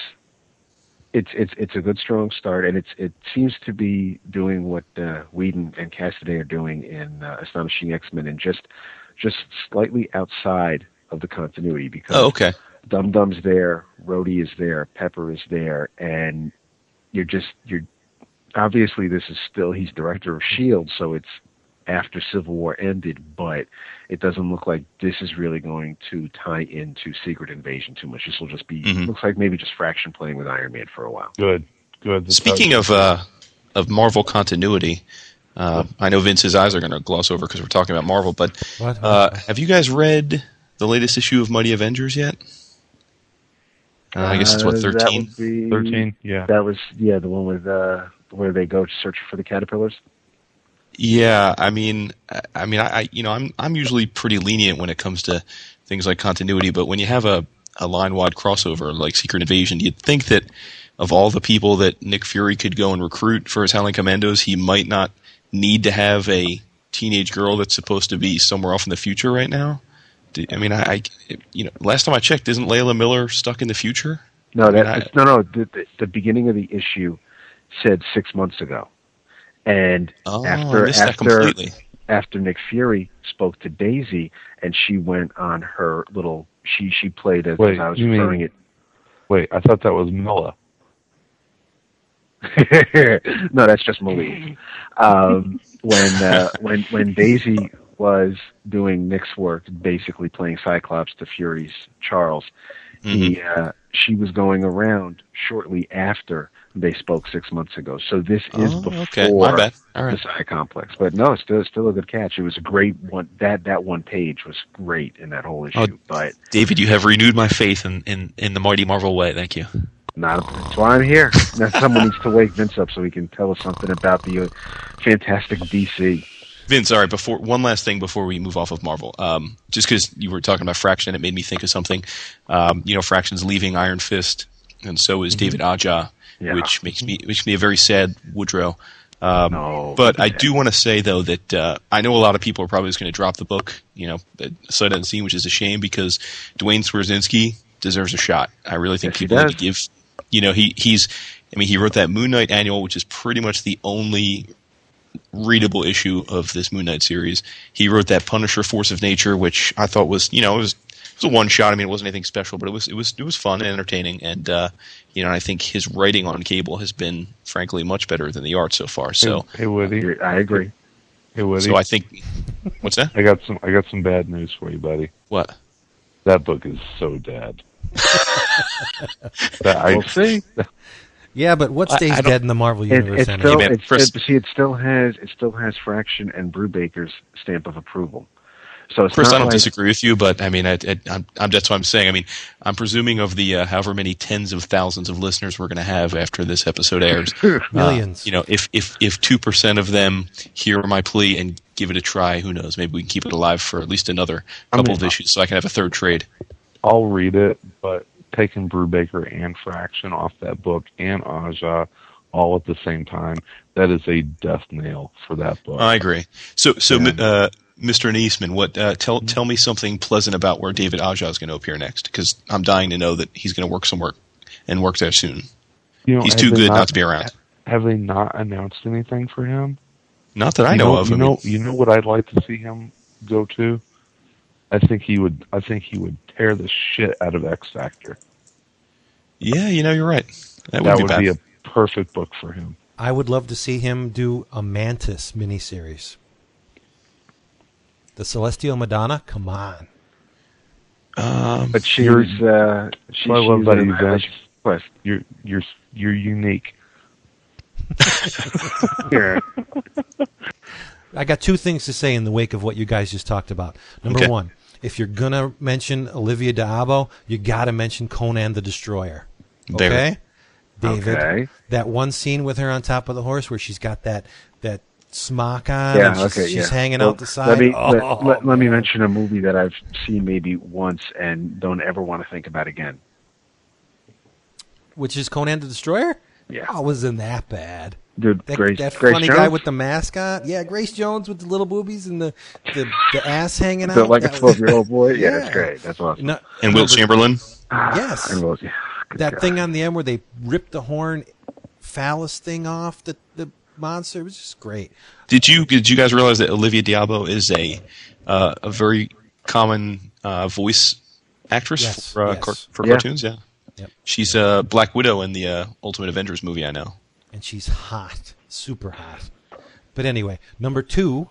it's it's it's a good strong start, and it's it seems to be doing what uh, Whedon and Cassaday are doing in uh, Astonishing X Men, and just just slightly outside of the continuity because Oh, okay. Dum Dum's there, Rhodey is there, Pepper is there, and you're just you're obviously this is still he's director of Shield, so it's after Civil War ended, but it doesn't look like this is really going to tie into Secret Invasion too much. This will just be Mhm. looks like maybe just Fraction playing with Iron Man for a while. Good, good. That's Speaking how- of uh, of Marvel continuity, uh, I know Vince's eyes are going to gloss over because we're talking about Marvel. But What? uh, have you guys read the latest issue of Mighty Avengers yet? Uh, I guess it's what Uh, thirteen. be- thirteen, yeah. That was yeah, the one with uh where they go to search for the caterpillars. Yeah, I mean, I- mean, I, you know, I'm I'm usually pretty lenient when it comes to things like continuity, but when you have a a line wide crossover like Secret Invasion, you'd think that of all the people that Nick Fury could go and recruit for his Howling Commandos, he might not need to have a teenage girl that's supposed to be somewhere off in the future right now. I mean, I, I you know, last time I checked, isn't Layla Miller stuck in the future? No, that I- no, no. The, the beginning of the issue said six months ago, and Oh, after after after Nick Fury spoke to Daisy, and she went on her little she she played as Wait, I was you mean- referring it. Wait, I thought that was Milla. no, that's just Malik. Um, when uh, when when Daisy was doing Nick's work, basically playing Cyclops to Fury's Charles, he uh, she was going around shortly after they spoke six months ago. So this is Oh, before okay, my bad. All the right. Psy Complex. But no, it's still still a good catch. It was a great one. That that one page was great in that whole issue. Oh. But David, you have renewed my faith in, in, in the mighty Marvel way. Thank you. not that's why I'm here. Now someone needs to wake Vince up so he can tell us something about the uh, fantastic DC. Vince, all right. Before one last thing before we move off of Marvel, um, just because you were talking about Fraction, it made me think of something. Um, you know, Fraction's leaving Iron Fist, and so is David Aja, Yeah. which makes me makes me a very sad Woodrow. Um, No, but I do want to say though that uh, I know a lot of people are probably just going to drop the book, you know, sight unseen, which is a shame because Duane Swierczynski deserves a shot. I really think Yes, people need to give. You know, he he's. I mean, he wrote that Moon Knight annual, which is pretty much the only readable issue of this Moon Knight series. He wrote that Punisher Force of Nature, which I thought was, you know, it was it was a one shot. I mean, it wasn't anything special, but it was it was it was fun and entertaining. And uh, you know, I think his writing on Cable has been, frankly, much better than the art so far. So, hey, Woody, I agree. hey Woody, so I think, what's that? I got some I got some bad news for you, buddy. What? That book is so dead. that I We'll see. yeah, but what stays I don't- dead in the Marvel It, universe? it's anyway? still, man, it's, Chris- it, see, it still has it still has Fraction and Brubaker's stamp of approval. So it's Chris, not I don't like, disagree with you, but I mean, I, I, I'm, I'm, that's what I'm saying. I mean, I'm presuming of the uh, however many tens of thousands of listeners we're going to have after this episode airs, Millions. Uh, you know, if if if two percent of them hear my plea and give it a try, who knows? Maybe we can keep it alive for at least another I couple mean, of issues, so I can have a third trade. I'll read it, but taking Brubaker and Fraction off that book and Aja all at the same time, that is a death nail for that book. I agree. So, so, Yeah. uh, Mr. Neseman, what? Uh, tell tell me something pleasant about where David Aja is going to appear next, because I'm dying to know that he's going to work some work and work there soon. you know, He's too good not to be around. Have they not announced anything for him? Not that I you know, know, of. You I mean, know, you know what I'd like to see him go to. I think he would. I think he would tear the shit out of X Factor. yeah, you know, you're right. That, That wouldn't would be bad. be a perfect book for him. I would love to see him do a Mantis miniseries. The Celestial Madonna? Come on. um, But she's You're- uh, she, I love she's that in you, a highly- Vince. Quest. You're you're you're unique. Yeah. I got two things to say in the wake of what you guys just talked about. Number Okay. one, if you're gonna mention Olivia D'Abo, you got to mention Conan the Destroyer. There. Okay, David. Okay. That one scene with her on top of the horse where she's got that that smock on. Yeah, and she's, okay, she's yeah. hanging Well, out the side. Let me Oh, let, let, let me mention a movie that I've seen maybe once and don't ever want to think about again. which is Conan the Destroyer. Yeah. Oh, wasn't that bad? Dude, That, Grace, that Grace funny Jones? guy with the mascot. Yeah, Grace Jones with the little boobies and the the, the ass hanging out. Like a That was- 12 year old boy. Yeah, Yeah. that's great. That's awesome. No- And Wilt Chamberlain. Yes. And Will, yeah. That God. thing on the end where they ripped the horn phallus thing off the the monster it was just great. Did you did you guys realize that Olivia D'Abo is a uh, a very common uh, voice actress Yes, for uh, yes. car- for Yeah. cartoons? Yeah. Yep. She's uh, Black Widow in the uh, Ultimate Avengers movie. I know. And she's hot, super hot. But anyway, number two,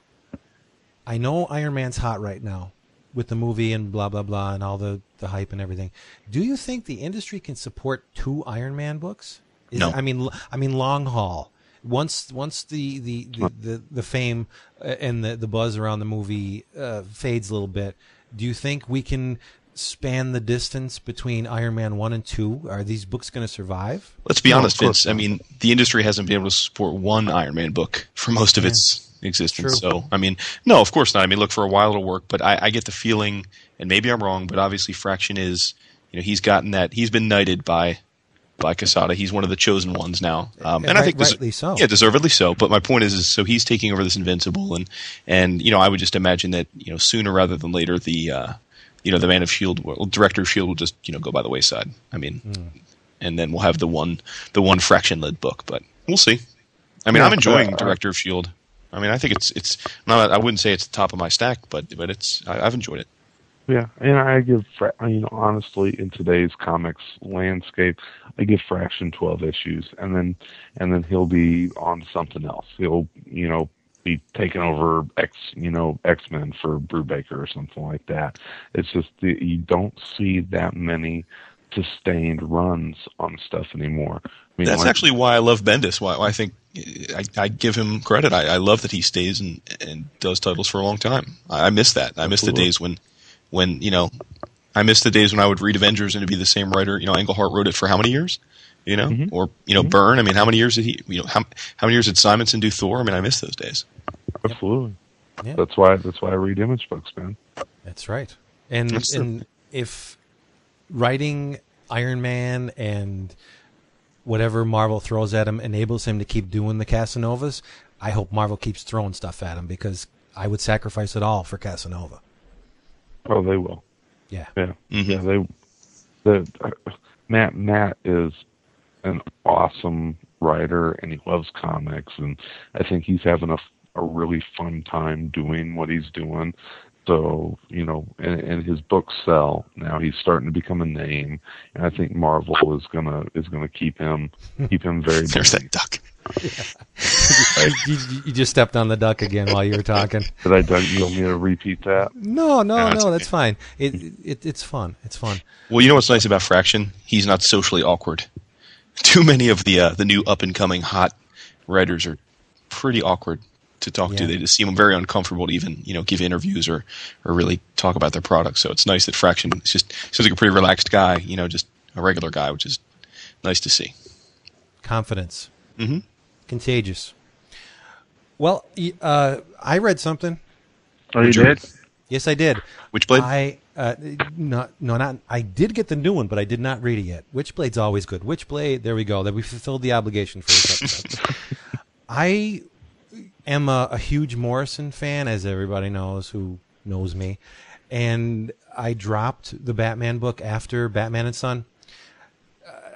I know Iron Man's hot right now with the movie and blah blah blah and all the the hype and everything. Do you think the industry can support two Iron Man books? Is No. I mean, I mean, long haul. Once once the the the, the, the fame uh, and the the buzz around the movie uh, fades a little bit, do you think we can? Span the distance between Iron Man 1 and 2 are these books going to survive Let's be No, honest, Vince. I mean, the industry hasn't been able to support one Iron Man book for most of its existence. True. So, I mean, no, of course not. I mean, look, for a while it'll work, but I, I get the feeling, and maybe I'm wrong, but obviously Fraction is, you know, he's gotten that, he's been knighted by by Quesada. He's one of the chosen ones now, um, and I Right- think des- rightly so. Yeah, deservedly so. But my point is, is, so he's taking over this Invincible, and and you know, I would just imagine that you know sooner rather than later, the uh, you know the Man of Shield, will, director of Shield will just you know go by the wayside. I mean, Hmm. and then we'll have the one the one fraction led book, but we'll see. I mean, Yeah, I'm enjoying uh, Director of Shield. I mean, I think it's it's not. I wouldn't say it's the top of my stack, but but it's I, I've enjoyed it. Yeah, and I give, you know, honestly, in today's comics landscape, I give Fraction twelve issues, and then and then he'll be on something else. He'll, you know, be taking over X, you know, X Men for Brubaker or something like that. It's just the, you don't see that many sustained runs on stuff anymore. I mean, That's like- actually why I love Bendis. Why why I think I, I give him credit. I, I love that he stays and, and does titles for a long time. I, I miss that. I miss the days when when you know I miss the days when I would read Avengers and it'd be the same writer. You know, Englehart wrote it for how many years? You know, Mhm. or you know, Byrne. I mean, how many years did he? You know, how how many years did Simonson do Thor? I mean, I miss those days. Absolutely. Yeah. That's why that's why I read image books, man. That's right. And That's the- and if writing Iron Man and whatever Marvel throws at him enables him to keep doing the Casanovas, I hope Marvel keeps throwing stuff at him because I would sacrifice it all for Casanova. Oh, they will. Yeah. Yeah, Mhm. yeah. They, the uh, Matt Matt is an awesome writer, and he loves comics, and I think he's having a a really fun time doing what he's doing. So you know, and, and his books sell now. He's starting to become a name, and I think Marvel is gonna is gonna keep him keep him very. There's busy. that duck. you, you- you just stepped on the duck again while you were talking. Did I? Doug, you want me to repeat that? No, no, No, no, that's fine. It, it it's fun. It's fun. Well, you know what's nice about Fraction? He's not socially awkward. Too many of the uh, the new up and coming hot writers are pretty awkward to talk to. They just seem very uncomfortable to even you know give interviews or or really talk about their products. So it's nice that Fraction is just seems like a pretty relaxed guy. You know, just a regular guy, which is nice to see. Confidence. mm-hmm. Contagious. Well, uh, I read something. Oh, you did? Yes, I did. Witchblade. I uh, not no not I did get the new one, but I did not read it yet. Which Witchblade's always good. Witchblade, there we go. That we fulfilled the obligation for this episode. I am a, a huge Morrison fan, as everybody knows who knows me, and I dropped the Batman book after Batman and Son.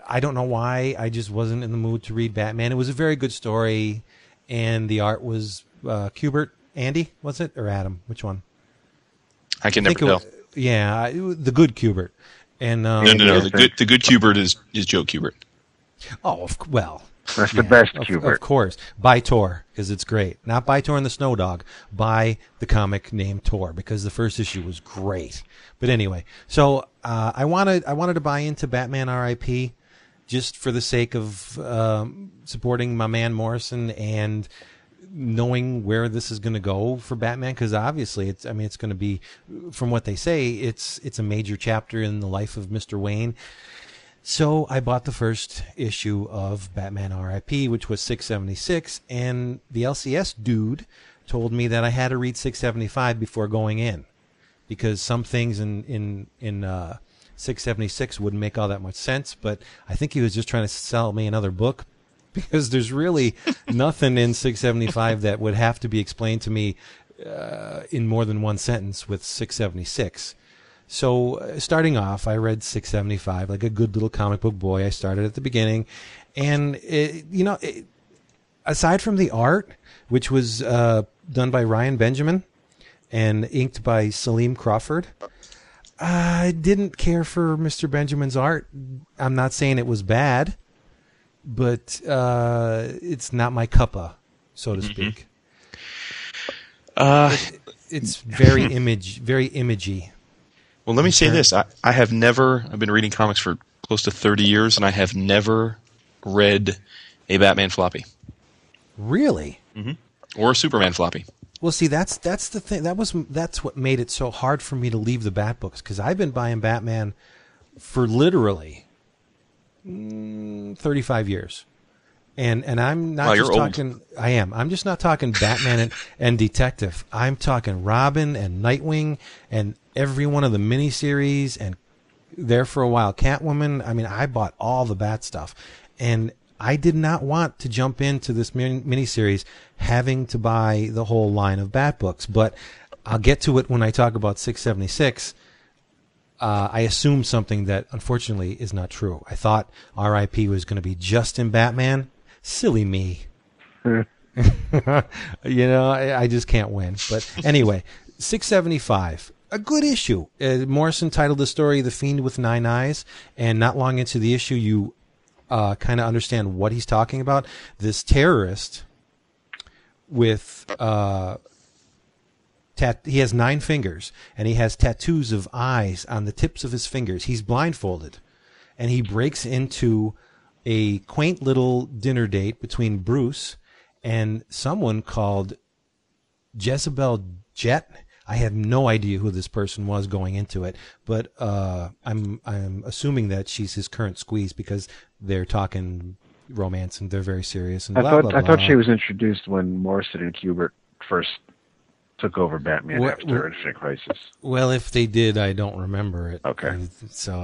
I don't know why. I just wasn't in the mood to read Batman. It was a very good story, and the art was uh, Kubert, Andy, was it or Adam? Which one? I can I never tell. wa- yeah, the good Kubert. And um, No, no, no. Yeah, The good the good Kubert is is Joe Kubert. oh, well, That's the yeah, best, of, Kubert. Of course, by Tor because it's great. Not by Tor and the Snow Dog, by the comic named Tor because the first issue was great. But anyway, so uh, I wanted I wanted to buy into Batman R.I.P. just for the sake of um, supporting my man Morrison and knowing where this is going to go for Batman because obviously it's I mean it's going to be from what they say it's it's a major chapter in the life of Mr. Wayne. So I bought the first issue of Batman RIP which was 676 and the LCS dude told me that I had to read 675 before going in because some things in in in uh 676 wouldn't make all that much sense, but I think he was just trying to sell me another book because there's really nothing in 675 that would have to be explained to me uh, in more than one sentence with 676. So, uh, starting off, I read 675 like a good little comic book boy. I started at the beginning, and it, you know, it, aside from the art, which was uh, done by Ryan Benjamin and inked by Saleem Crawford, I didn't care for Mr. Benjamin's art. I'm not saying it was bad, but uh, it's not my cuppa, so to speak. Uh, It's very image, very imagey. Well, let me say this: I, I have never. I've been reading comics for close to thirty years, and I have never read a Batman floppy Really? or a Superman floppy. Well, see, that's that's the thing. That was that's what made it so hard for me to leave the Bat books because I've been buying Batman for literally mm, thirty-five years, and and I'm not Wow, just you're old. talking. I am. I'm just not talking Batman and, and Detective. I'm talking Robin and Nightwing and every one of the miniseries and there for a while. Catwoman. I mean, I bought all the Bat stuff, and I did not want to jump into this min- miniseries having to buy the whole line of Bat books. But I'll get to it when I talk about 676. Uh, I assumed something that unfortunately is not true. I thought R.I.P. was going to be just in Batman. Silly me. you know, I, I just can't win. But anyway, 675, a good issue. Uh, Morrison titled the story "The Fiend with Nine Eyes," and not long into the issue, you uh, kind of understand what he's talking about. This terrorist with uh, tat- he has nine fingers, and he has tattoos of eyes on the tips of his fingers. He's blindfolded, and he breaks into a quaint little dinner date between Bruce and someone called Jezebel Jet. I had no idea who this person was going into it, but uh, I'm I'm assuming that she's his current squeeze because they're talking romance and they're very serious. And I blah, thought blah, I thought she was introduced when Morrison and Kubert first took over Batman What- after Infinite Crisis. Well, if they did, I don't remember it. Okay. So.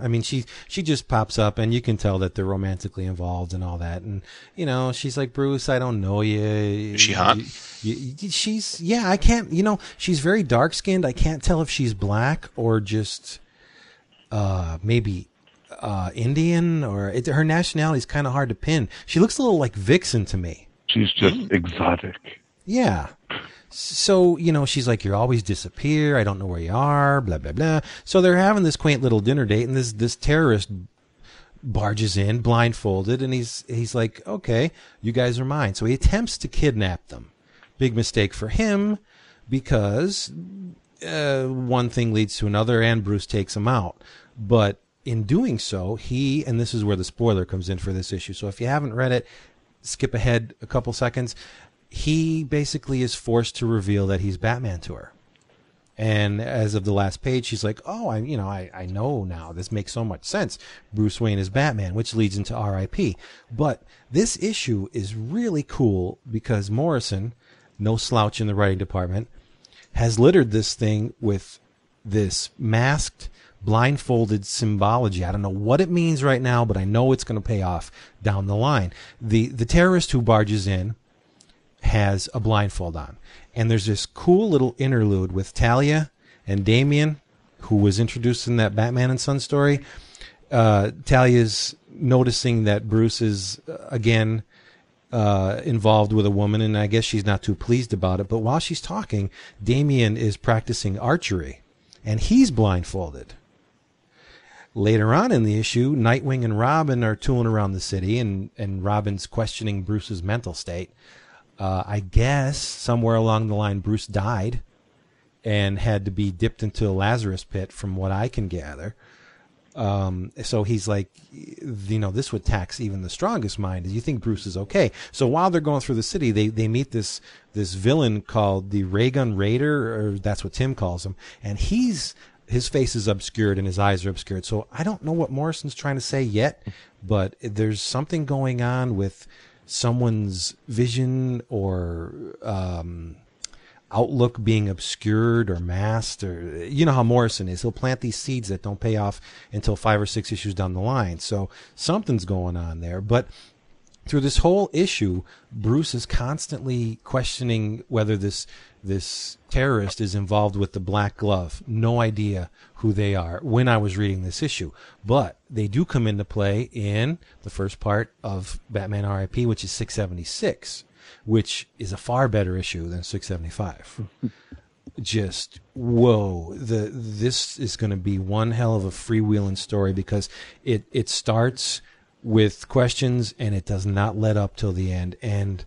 I mean, she she just pops up, and you can tell that they're romantically involved and all that. And you know, she's like, Bruce, I don't know you. Is she hot? You- you- she's yeah. I can't. You know, she's very dark skinned. I can't tell if she's black or just uh maybe uh Indian or it, her nationality is kind of hard to pin. She looks a little like Vixen to me. She's just exotic. Yeah. So, you know, she's like, you always disappear. I don't know where you are, blah, blah, blah. So they're having this quaint little dinner date and this, this terrorist barges in blindfolded and he's, he's like, okay, you guys are mine. So he attempts to kidnap them. Big mistake for him because, uh, one thing leads to another and Bruce takes him out. But in doing so, he, and this is where the spoiler comes in for this issue. So if you haven't read it, skip ahead a couple seconds. He basically is forced to reveal that he's Batman to her. And as of the last page, she's like, "Oh, I, you know, I, I know now. This makes so much sense. Bruce Wayne is Batman, which leads into R.I.P." But this issue is really cool because Morrison, no slouch in the writing department, has littered this thing with this masked, blindfolded symbology. I don't know what it means right now, but I know it's going to pay off down the line. The the terrorist who barges in has a blindfold on. And there's this cool little interlude with Talia and Damian, who was introduced in that Batman and Son story. Uh, Talia's noticing that Bruce is uh, again uh, involved with a woman, and I guess she's not too pleased about it. But while she's talking, Damian is practicing archery, and he's blindfolded. Later on in the issue, Nightwing and Robin are tooling around the city, and, and Robin's questioning Bruce's mental state. Uh, I guess somewhere along the line, Bruce died and had to be dipped into a Lazarus pit, from what I can gather. Um, so he's like, you know, this would tax even the strongest mind. You think Bruce is okay? So while they're going through the city, they, they meet this this villain called the Raygun Raider, or that's what Tim calls him, and he's his face is obscured and his eyes are obscured. So I don't know what Morrison's trying to say yet, but there's something going on with someone's vision or um, outlook being obscured or masked or you know how Morrison is. He'll plant these seeds that don't pay off until five or six issues down the line. So something's going on there. But through this whole issue, Bruce is constantly questioning whether this this terrorist is involved with the black glove. No idea who they are when I was reading this issue. But they do come into play in the first part of Batman RIP, which is 676 which is a far better issue than 675. Just whoa! The this is going to be one hell of a freewheeling story because it it starts with questions and it does not let up till the end and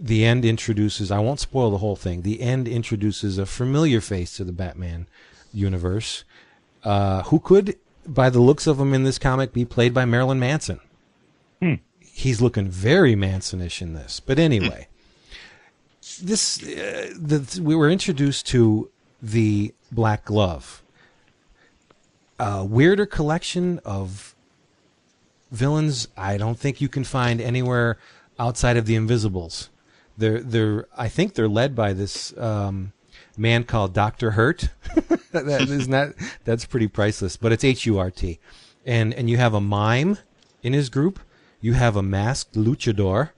the end introduces I won't spoil the whole thing. The end introduces a familiar face to the Batman universe, uh, who could, by the looks of him in this comic, be played by Marilyn Manson. Hmm he's looking very Mansonish in this. But anyway, this uh, the, we were introduced to the Black Glove, a weirder collection of villains. I don't think you can find anywhere outside of the Invisibles. They're they're I think they're led by this um, man called Doctor Hurt. that is not that's pretty priceless, but it's H U R T, and and you have a mime in his group you have a masked luchador.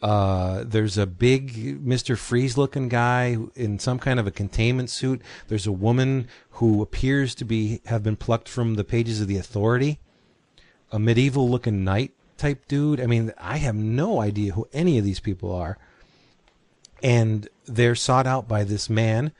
Uh, there's a big Mr. Freeze looking guy in some kind of a containment suit. There's a woman who appears to be have been plucked from the pages of the Authority. A medieval looking knight type dude. I mean, I have no idea who any of these people are. And they're sought out by this man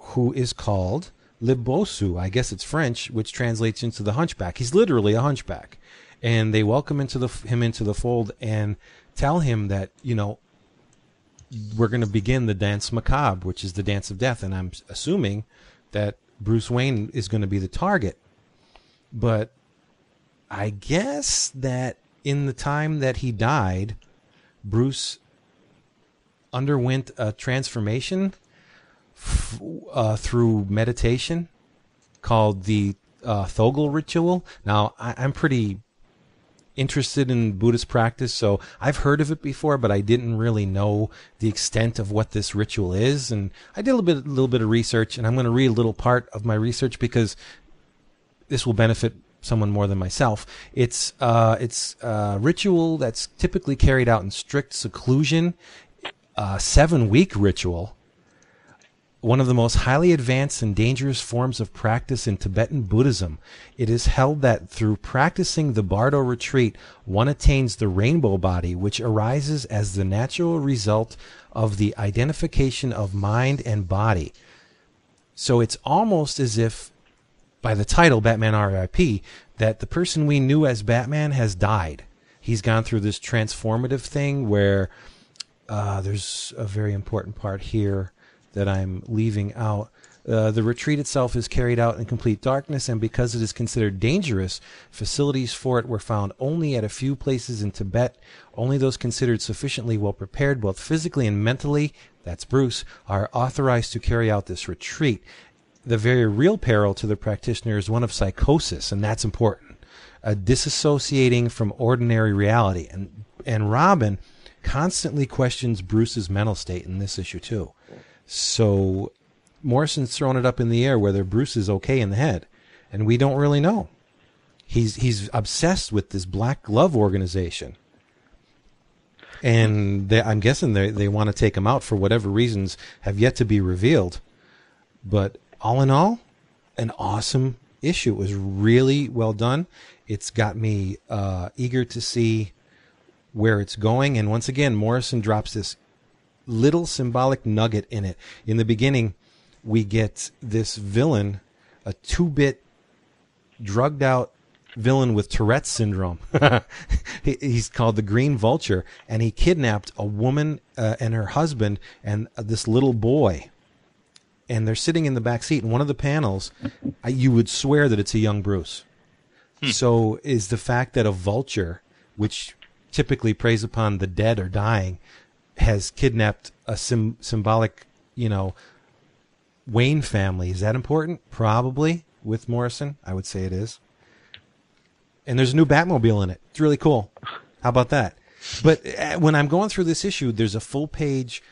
who is called Le Bossu. I guess it's French, which translates into the hunchback. He's literally a hunchback and they welcome into the him into the fold and tell him that you know we're going to begin the dance macabre, which is the dance of death, and I'm assuming that Bruce Wayne is going to be the target. But I guess that in the time that he died, Bruce underwent a transformation f- uh, through meditation called the uh, ritual. Now, I, I'm pretty interested in Buddhist practice, so I've heard of it before, but I didn't really know the extent of what this ritual is. And I did a little bit, a little bit of research, and I'm going to read a little part of my research because this will benefit someone more than myself. It's uh, it's a ritual that's typically carried out in strict seclusion, a seven week ritual one of the most highly advanced and dangerous forms of practice in Tibetan Buddhism. It is held that through practicing the Bardo retreat, one attains the rainbow body, which arises as the natural result of the identification of mind and body. So it's almost as if, by the title Batman RIP, that the person we knew as Batman has died. He's gone through this transformative thing where uh, there's a very important part here that I'm leaving out. Uh, the retreat itself is carried out in complete darkness, and because it is considered dangerous, facilities for it were found only at a few places in Tibet. Only those considered sufficiently well prepared, both physically and mentally, that's Bruce, are authorized to carry out this retreat. The very real peril to the practitioner is one of psychosis, and that's important. A disassociating from ordinary reality. And, and Robin constantly questions Bruce's mental state in this issue, too. So Morrison's throwing it up in the air whether Bruce is okay in the head, and we don't really know. He's he's obsessed with this Black Glove organization, and they, I'm guessing they they want to take him out for whatever reasons have yet to be revealed. But all in all, an awesome issue. It was really well done. It's got me uh, eager to see where it's going. And once again, Morrison drops this little symbolic nugget in it. In the beginning, we get this villain, a two bit, drugged out villain with Tourette's syndrome. He's called the Green Vulture, and he kidnapped a woman uh, and her husband and uh, this little boy. And they're sitting in the back seat. And one of the panels, you would swear that it's a young Bruce. Hmm. So is the fact that a vulture, which typically preys upon the dead or dying, has kidnapped a sim- symbolic, you know, Wayne family. Is that important? Probably with Morrison. I would say it is. And there's a new Batmobile in it. It's really cool. How about that? But uh, when I'm going through this issue, there's a full page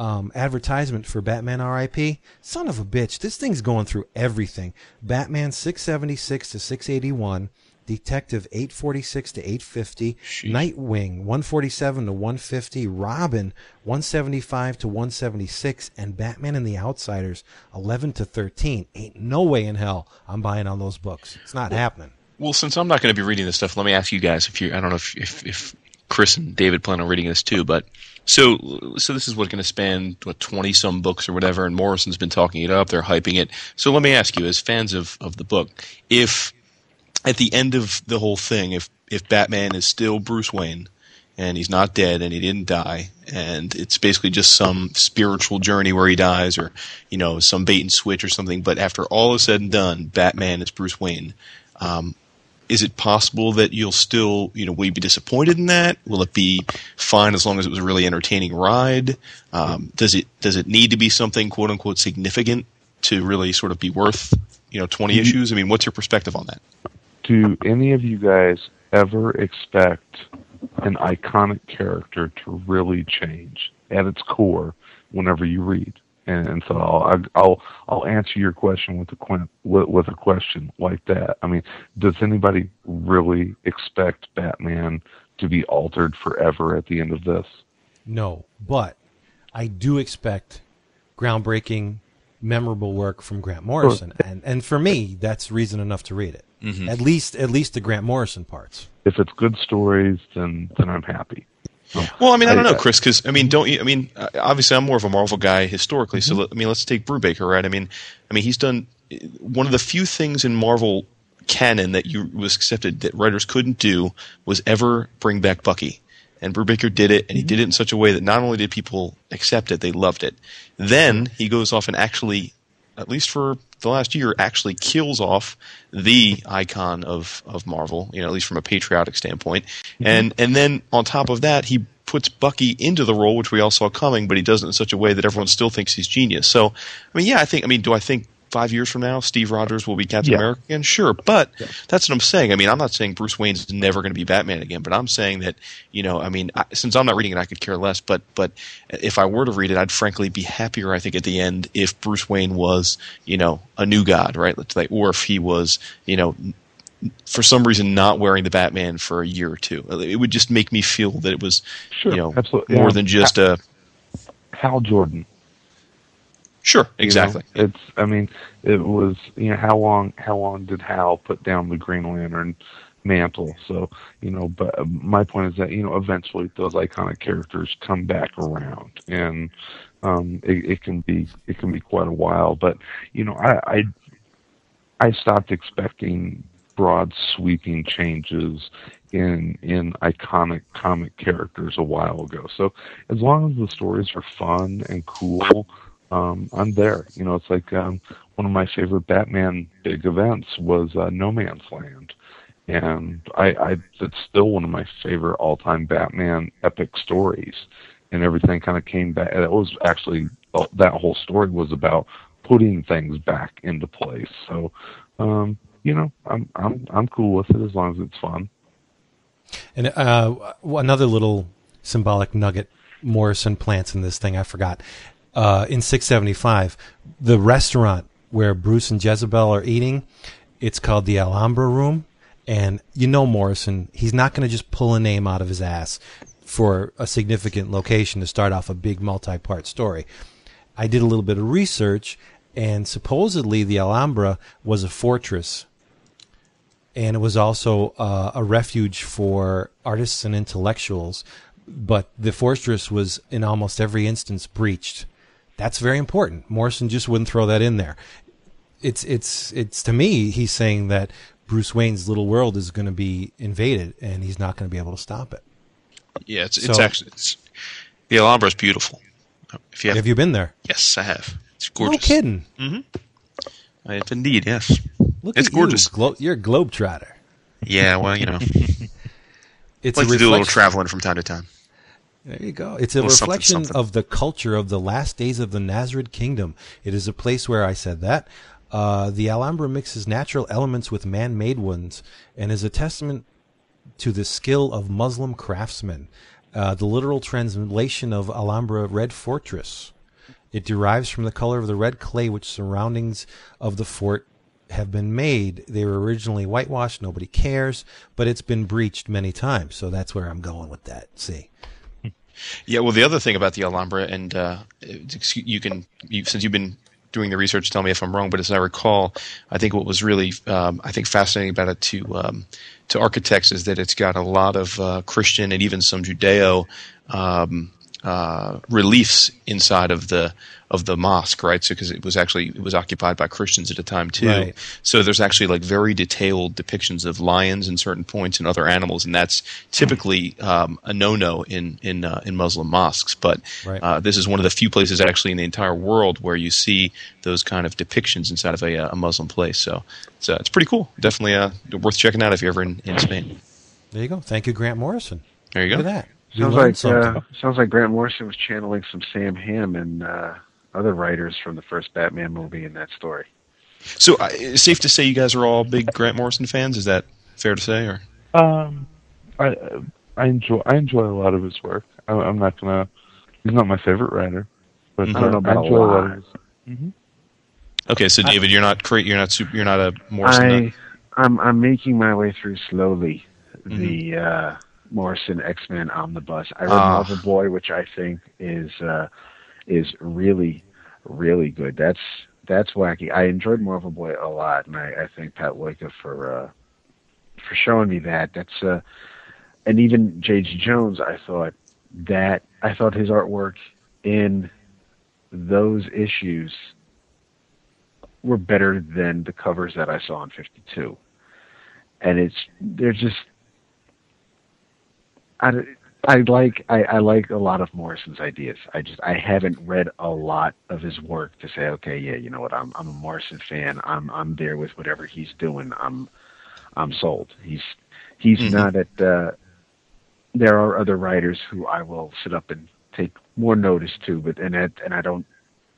um, advertisement for Batman RIP. Son of a bitch, this thing's going through everything. Batman 676 to 681, Detective 846 to 850, Nightwing 147 to 150, Robin 175 to 176, and Batman and the Outsiders 11 to 13. Ain't no way in hell I'm buying on those books. It's not happening. Well, since I'm not going to be reading this stuff, let me ask you guys if you. I don't know if if, if Chris and David plan on reading this too, but so so this is what going to span what twenty some books or whatever, and Morrison's been talking it up. They're hyping it. So let me ask you, as fans of of the book, if at the end of the whole thing, if if Batman is still Bruce Wayne and he's not dead and he didn't die and it's basically just some spiritual journey where he dies or you know some bait and switch or something but after all is said and done batman is bruce wayne um, is it possible that you'll still, you know, will you be disappointed in that? Will it be fine as long as it was a really entertaining ride? Um, does it does it need to be something quote unquote significant to really sort of be worth, you know, 20 mm-hmm. issues? I mean, what's your perspective on that? Do any of you guys ever expect an iconic character to really change at its core whenever you read? And, and so I'll, I'll I'll answer your question with a with, with a question like that. I mean, does anybody really expect Batman to be altered forever at the end of this? No, but I do expect groundbreaking, memorable work from Grant Morrison, and and for me, that's reason enough to read it. Mm-hmm. At least at least the Grant Morrison parts. If it's good stories, then then I'm happy. Well, I mean, I don't know, Chris, because I mean, don't you? I mean, uh, obviously, I'm more of a Marvel guy historically. Mm-hmm. So, I mean, let's take Brubaker, right? I mean, I mean, he's done one of the few things in Marvel canon that you was accepted that writers couldn't do was ever bring back Bucky. And Brubaker did it, and he mm-hmm. did it in such a way that not only did people accept it, they loved it. Then he goes off and actually, at least for the last year, actually kills off the icon of, of Marvel, you know, at least from a patriotic standpoint. Mm-hmm. And and then on top of that, he puts Bucky into the role, which we all saw coming, but he does it in such a way that everyone still thinks he's genius. So, I mean, yeah, I think. I mean, do I think five years from now, Steve Rogers will be Captain yeah. America again? Sure, but yeah. that's what I'm saying. I mean, I'm not saying Bruce Wayne's never going to be Batman again, but I'm saying that you know, I mean, I, since I'm not reading it, I could care less. But but if I were to read it, I'd frankly be happier. I think at the end if Bruce Wayne was you know a new god, right? Let's say, or if he was you know for some reason not wearing the Batman for a year or two. Uh, it would just make me feel that it was sure, you know absolutely. more yeah. than just a Hal Jordan. Sure, exactly. You know, it's I mean, it was you know how long how long did Hal put down the Green Lantern mantle? So you know, but my point is that you know eventually those iconic characters come back around, and um, it, it can be it can be quite a while. But you know, I I, I stopped expecting broad sweeping changes in in iconic comic characters a while ago. So as long as the stories are fun and cool um, I'm there. You know, it's like um, one of my favorite Batman big events was uh, No Man's Land, and I, I it's still one of my favorite all-time Batman epic stories. And everything kind of came back. It was actually uh, that whole story was about putting things back into place. So, um, you know, I'm I'm I'm cool with it as long as it's fun. And uh, another little symbolic nugget Morrison plants in this thing I forgot uh, in 675, the restaurant where Bruce and Jezebel are eating, it's called the Alhambra Room. And you know Morrison, he's not going to just pull a name out of his ass for a significant location to start off a big multi-part story. I did a little bit of research, and supposedly the Alhambra was a fortress, and it was also uh, a refuge for artists and intellectuals. But the fortress was, in almost every instance, breached that's very important. Morrison just wouldn't throw that in there. It's it's it's to me he's saying that Bruce Wayne's little world is going to be invaded and he's not going to be able to stop it. Yeah, it's so, it's actually it's, the Alhambra is beautiful. If you have, have you been there? Yes, I have. It's gorgeous. No kidding. Mm-hmm. I have indeed. Yes. Look it's gorgeous. You. Glo- you're a globetrotter. Yeah, well, you know, it's like to do a little traveling from time to time. There you go. It's a reflection something, something. of the culture of the last days of the Nasrid Kingdom. It is a place where I said that. Uh, the Alhambra mixes natural elements with man made ones and is a testament to the skill of Muslim craftsmen. uh, the literal translation of Alhambra Red Fortress. It derives from the color of the red clay which surroundings of the fort have been made. They were originally whitewashed. Nobody cares, but it's been breached many times. So that's where I'm going with that. See. Yeah, well, the other thing about the Alhambra, and uh, you can, you, since you've been doing the research, tell me if I'm wrong, but as I recall, I think what was really, um, I think, fascinating about it to um, to architects is that it's got a lot of uh, Christian and even some Judeo um, uh, reliefs inside of the of the mosque, right? So because it was actually it was occupied by Christians at the time too. Right. So there's actually like very detailed depictions of lions in certain points and other animals, and that's typically um, a no-no in in uh, in Muslim mosques. But Right. uh, this is one of the few places actually in the entire world where you see those kind of depictions inside of a, uh, a Muslim place. So it's uh, it's pretty cool. Definitely uh, worth checking out if you're ever in, in Spain. There you go. Thank you, Grant Morrison. There you Look go. at that. We Sounds like uh, sounds like Grant Morrison was channeling some Sam Hamm and uh, other writers from the first Batman movie in that story. So uh, it's safe to say you guys are all big Grant Morrison fans. Is that fair to say? Or Um, I I enjoy I enjoy a lot of his work. I, I'm not gonna. He's not my favorite writer, but Mhm. uh, I don't know about a enjoy a lot lot. of his. okay, so David, you're not cra- you're not super, you're not a Morrison. nut? I I'm I'm making my way through slowly Mm-hmm. the uh, Morrison X Men omnibus. I read Ah. Marvel Boy, which I think is uh, is really really good. That's that's wacky. I enjoyed Marvel Boy a lot, and I, I thank Pat Loika for uh, for showing me that. That's uh, and even J.G. Jones. I thought that I thought his artwork in those issues were better than the covers that I saw in 52 and it's they're just I, I like I, I like a lot of Morrison's ideas. I just I haven't read a lot of his work to say okay yeah you know what I'm I'm a Morrison fan I'm I'm there with whatever he's doing I'm I'm sold. He's he's Mhm. not at uh, there are other writers who I will sit up and take more notice to but and it, and I don't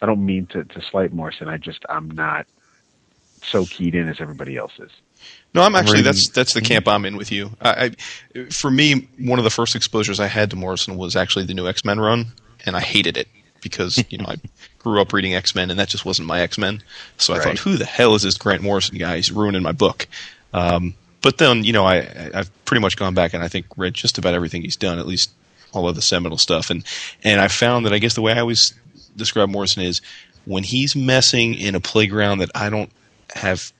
I don't mean to to slight Morrison I just I'm not so keyed in as everybody else is. No, I'm actually that's that's the camp I'm in with you. I, I, for me, one of the first exposures I had to Morrison was actually the new X Men run, and I hated it because you know I grew up reading X Men, and that just wasn't my X Men. So I Right. thought, who the hell is this Grant Morrison guy? He's ruining my book. Um, but then you know I I- I've pretty much gone back and I think read just about everything he's done, at least all of the seminal stuff, and and I found that I guess the way I always describe Morrison is when he's messing in a playground that I don't have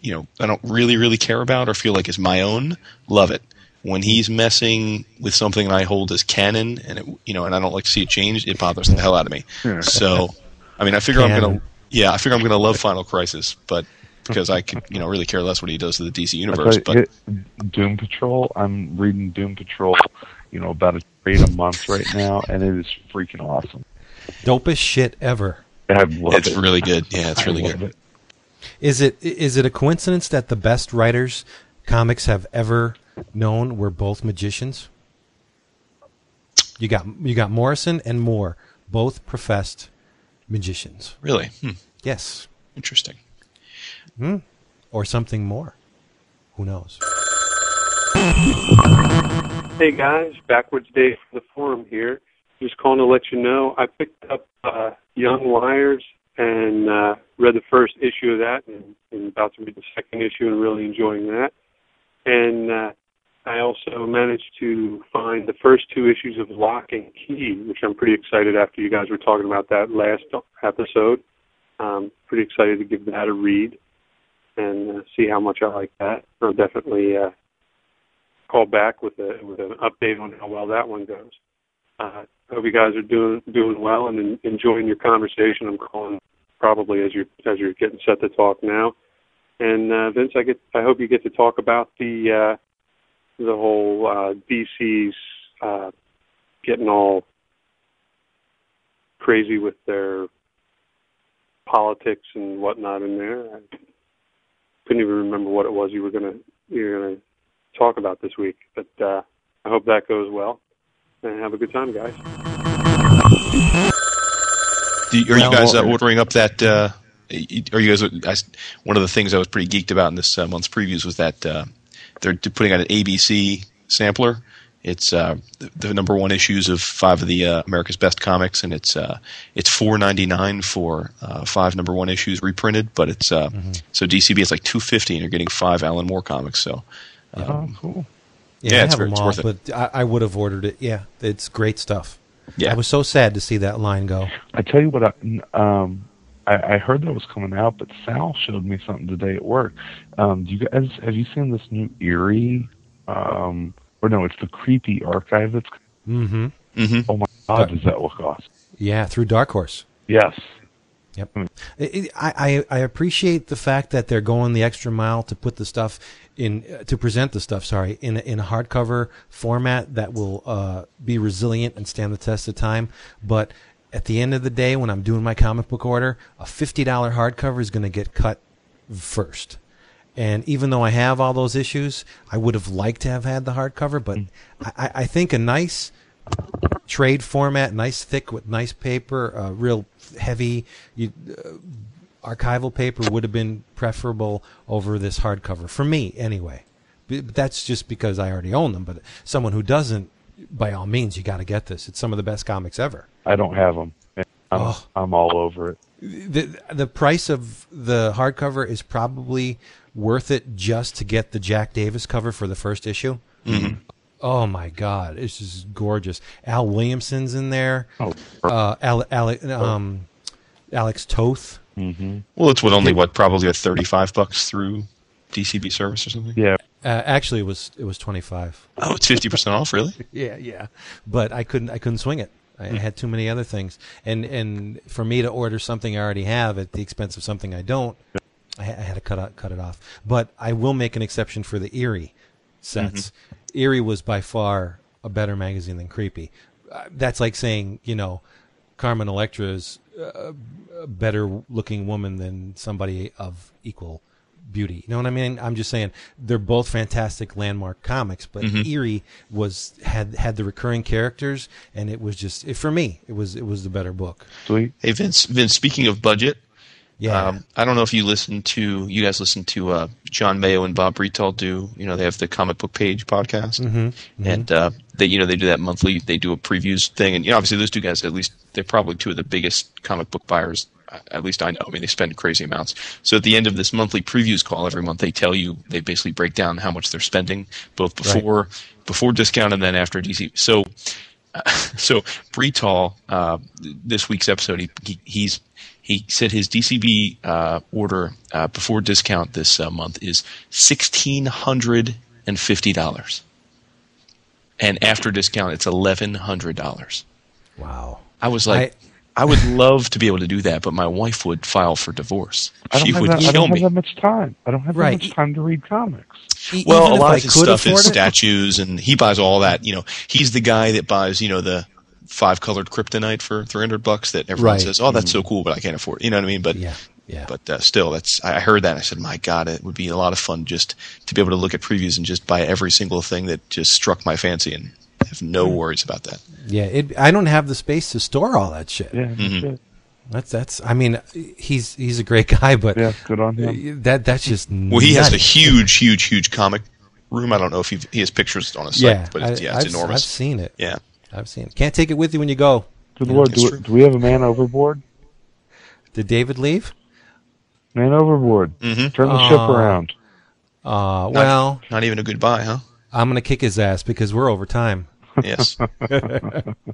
you know I don't really really care about or feel like is my own, love it. When he's messing with something I hold as canon and it, you know and I don't like to see it changed, it bothers the hell out of me. So, I mean, I figure I'm gonna yeah, I figure I'm gonna love Final Crisis, but because I could you know really care less what he does to the DC universe. But it- Doom Patrol. I'm reading Doom Patrol. You know, about a trade a month right now, and it is freaking awesome. Dopest shit ever. I love it's it. really good. Yeah, it's I really love good. it. Is it is it a coincidence that the best writers comics have ever known were both magicians? You got you got Morrison and Moore, both professed magicians. Really, hmm. Yes, interesting. Hmm. or something more. Who knows? Hey guys, backwards Dave for the forum here. Just calling to let you know I picked up uh, Young Liars and uh, read the first issue of that, and, and about to read the second issue, and really enjoying that. And uh, I also managed to find the first two issues of Lock and Key, which I'm pretty excited after you guys were talking about that last episode. Um, pretty excited to give that a read and uh, see how much I like that. I'll definitely uh, call back with a with an update on how well that one goes. Uh, hope you guys are doing doing well and en- enjoying your conversation. I'm calling probably as you're as you're getting set to talk now. And uh, Vince, I get I hope you get to talk about the uh, the whole uh, DC's uh, getting all crazy with their politics and whatnot in there. I couldn't even remember what it was you were gonna you were gonna talk about this week. But uh, I hope that goes well. And have a good time, guys. Do are you guys uh, ordering up that? Uh, are you guys? I, one of the things I was pretty geeked about in this uh, month's previews was that uh, they're putting out an ABC sampler, It's uh, the, the number one issues of five of the uh, America's Best comics, and it's uh, it's four ninety nine for uh, five number one issues reprinted. But it's uh, so DCB is like two fifty, and you're getting five Alan Moore comics. So oh, cool. Yeah, Yeah, it's ver- it's worth it. but I, I would have ordered it. Yeah, it's great stuff. Yeah, I was so sad to see that line go. I tell you what, I, um, I, I heard that was coming out, but Sal showed me something today at work. Um, do you guys have you seen this new eerie? Um, or no, it's the creepy archive that's. Mm-hmm. Mm-hmm. Oh my God, does that look awesome? Yeah, through Dark Horse. Yes. Yep. It, it, I, I I appreciate the fact that they're going the extra mile to put the stuff in uh, to present the stuff. Sorry, in a, in a hardcover format that will uh, be resilient and stand the test of time. But at the end of the day, when I'm doing my comic book order, a fifty dollar hardcover is going to get cut first. And even though I have all those issues, I would have liked to have had the hardcover. But I, I think a nice trade format, nice thick with nice paper, uh, real heavy you, uh, archival paper would have been preferable over this hardcover for me anyway. But that's just because I already own them. But someone who doesn't, by all means, you got to get this. It's some of the best comics ever. I don't have them. I'm, Oh. I'm all over it. The the price of the hardcover is probably worth it just to get the Jack Davis cover for the first issue. Oh my God, it's just gorgeous. Al Williamson's in there. Oh, uh, Ale, Ale, um, Alex Toth. hmm Well, it's what only what probably a thirty five bucks through DCB service or something. yeah. Uh, actually, it was it was twenty five. Oh, it's fifty percent off, really? Yeah, yeah. But I couldn't I couldn't swing it. I had too many other things, and and for me to order something I already have at the expense of something I don't, I, I had to cut out, cut it off. But I will make an exception for the Eerie sets. Eerie was by far a better magazine than Creepy. Uh, that's like saying you know, Carmen Electra is uh, a better looking woman than somebody of equal beauty. You know what I mean? I'm just saying they're both fantastic landmark comics, but Eerie was had had the recurring characters, and it was just it, for me. It was it was the better book. Sweet. Hey Vince, Vince. Speaking of budget, Yeah, Um, I don't know if you listen to you guys listen to uh, John Mayo and Bob Bretall do you know they have the comic book page podcast. Mm-hmm. and uh, they you know they do that monthly they do a previews thing. And you know obviously those two guys at least they're probably two of the biggest comic book buyers at least I know. I mean they spend crazy amounts. So at the end of this monthly previews call every month they tell you they basically break down how much they're spending both before before discount and then after DC so so Bretall, uh, this week's episode, he, he he's he said his DCB uh, order uh, before discount this uh, month is sixteen hundred and fifty dollars, and after discount it's eleven hundred dollars. wow. I was like, I, would love to be able to do that, but my wife would file for divorce. I don't, She have would that, I don't me. have that much time. I don't have Right. that much time to read comics. Well, even a lot of his stuff is it- statues, and he buys all that. You know, he's the guy that buys, you know, the five colored kryptonite for three hundred bucks. That everyone Right. says, "Oh, that's so mm. cool," but I can't afford. it. You know what I mean? But Yeah, yeah. But uh, still, that's I I heard that. And I said, "My God, it would be a lot of fun just to be able to look at previews and just buy every single thing that just struck my fancy and have no mm. worries about that." yeah, it, I don't have the space to store all that shit. Yeah. that's mm-hmm. it. That's that's. I mean, he's he's a great guy, but Yeah. Good on him. that that's just Well, he has a huge, huge, huge comic room. I don't know if he, he has pictures on his site, yeah, but it's, I- yeah, it's I've, enormous. I've seen it. yeah. I've seen it. Can't take it with you when you go. Good Yeah, Lord, do, true. do we have a man overboard? Did David leave? Man overboard. Mhm. Turn the ship around. Uh, well, Not even a goodbye, huh? I'm gonna kick his ass because we're over time. Yes.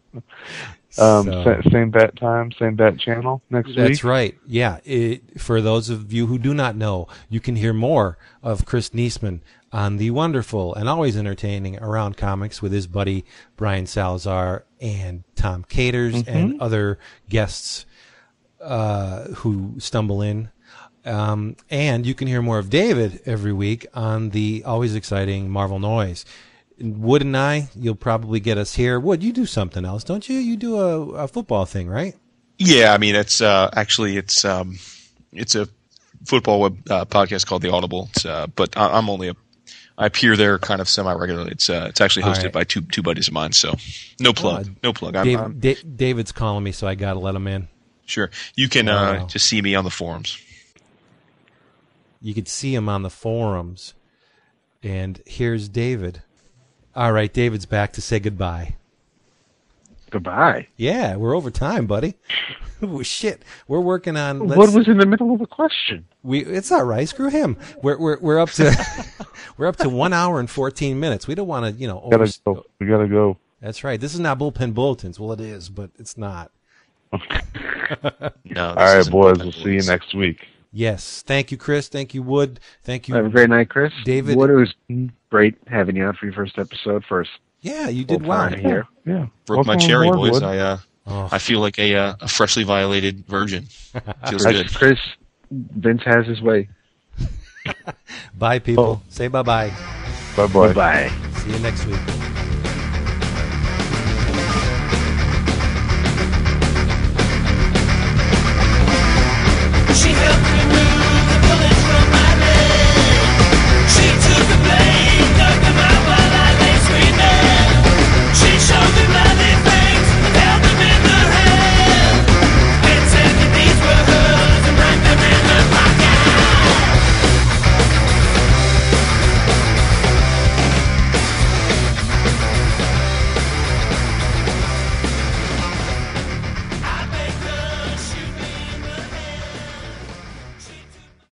Um, So- same bat time, same bat channel next week. That's right. Yeah. It, for those of you who do not know, you can hear more of Chris Neseman on the wonderful and always entertaining Around Comics with his buddy Brian Salazar and Tom Katers and other guests uh, who stumble in. Um, and you can hear more of David every week on the always exciting Marvel Noise. Wood and I, you'll probably get us here. Wood, you do something else, don't you? You do a, a football thing, right? Yeah, I mean, it's uh, actually it's um, it's a football web uh, podcast called The Audible. It's, uh, but I'm only a I appear there kind of semi regularly. It's uh, it's actually hosted right. by two two buddies of mine. So no plug, Uh, no plug. I'm, Dave, I'm Da- David's calling me, so I got to let him in. sure you can uh, just see me on the forums. You could see him on the forums. And here's David. All right, David's back to say goodbye. Goodbye. Yeah, we're over time, buddy. oh, shit, we're working on. What let's- was in the middle of the question? We it's all right. Screw him. We're we're we're up to we're up to one hour and fourteen minutes. We don't want to you know. Over, Gotta go. We gotta go. That's right. This is not bullpen bulletins. Well, it is, but it's not. No. All right, boys. We'll see you next week. Yes. Thank you, Chris. Thank you, Wood. Thank you, Have a great night, Chris. David- What it was great having you on for your first episode. First Yeah, you did full well. time here. Yeah. Broke my cherry, aboard, boys. Wood. I uh, Oh, I feel like a uh, a freshly violated virgin. Feels Chris, good. Chris, Vince has his way. bye, people. Say bye bye. Bye bye. Bye. See you next week.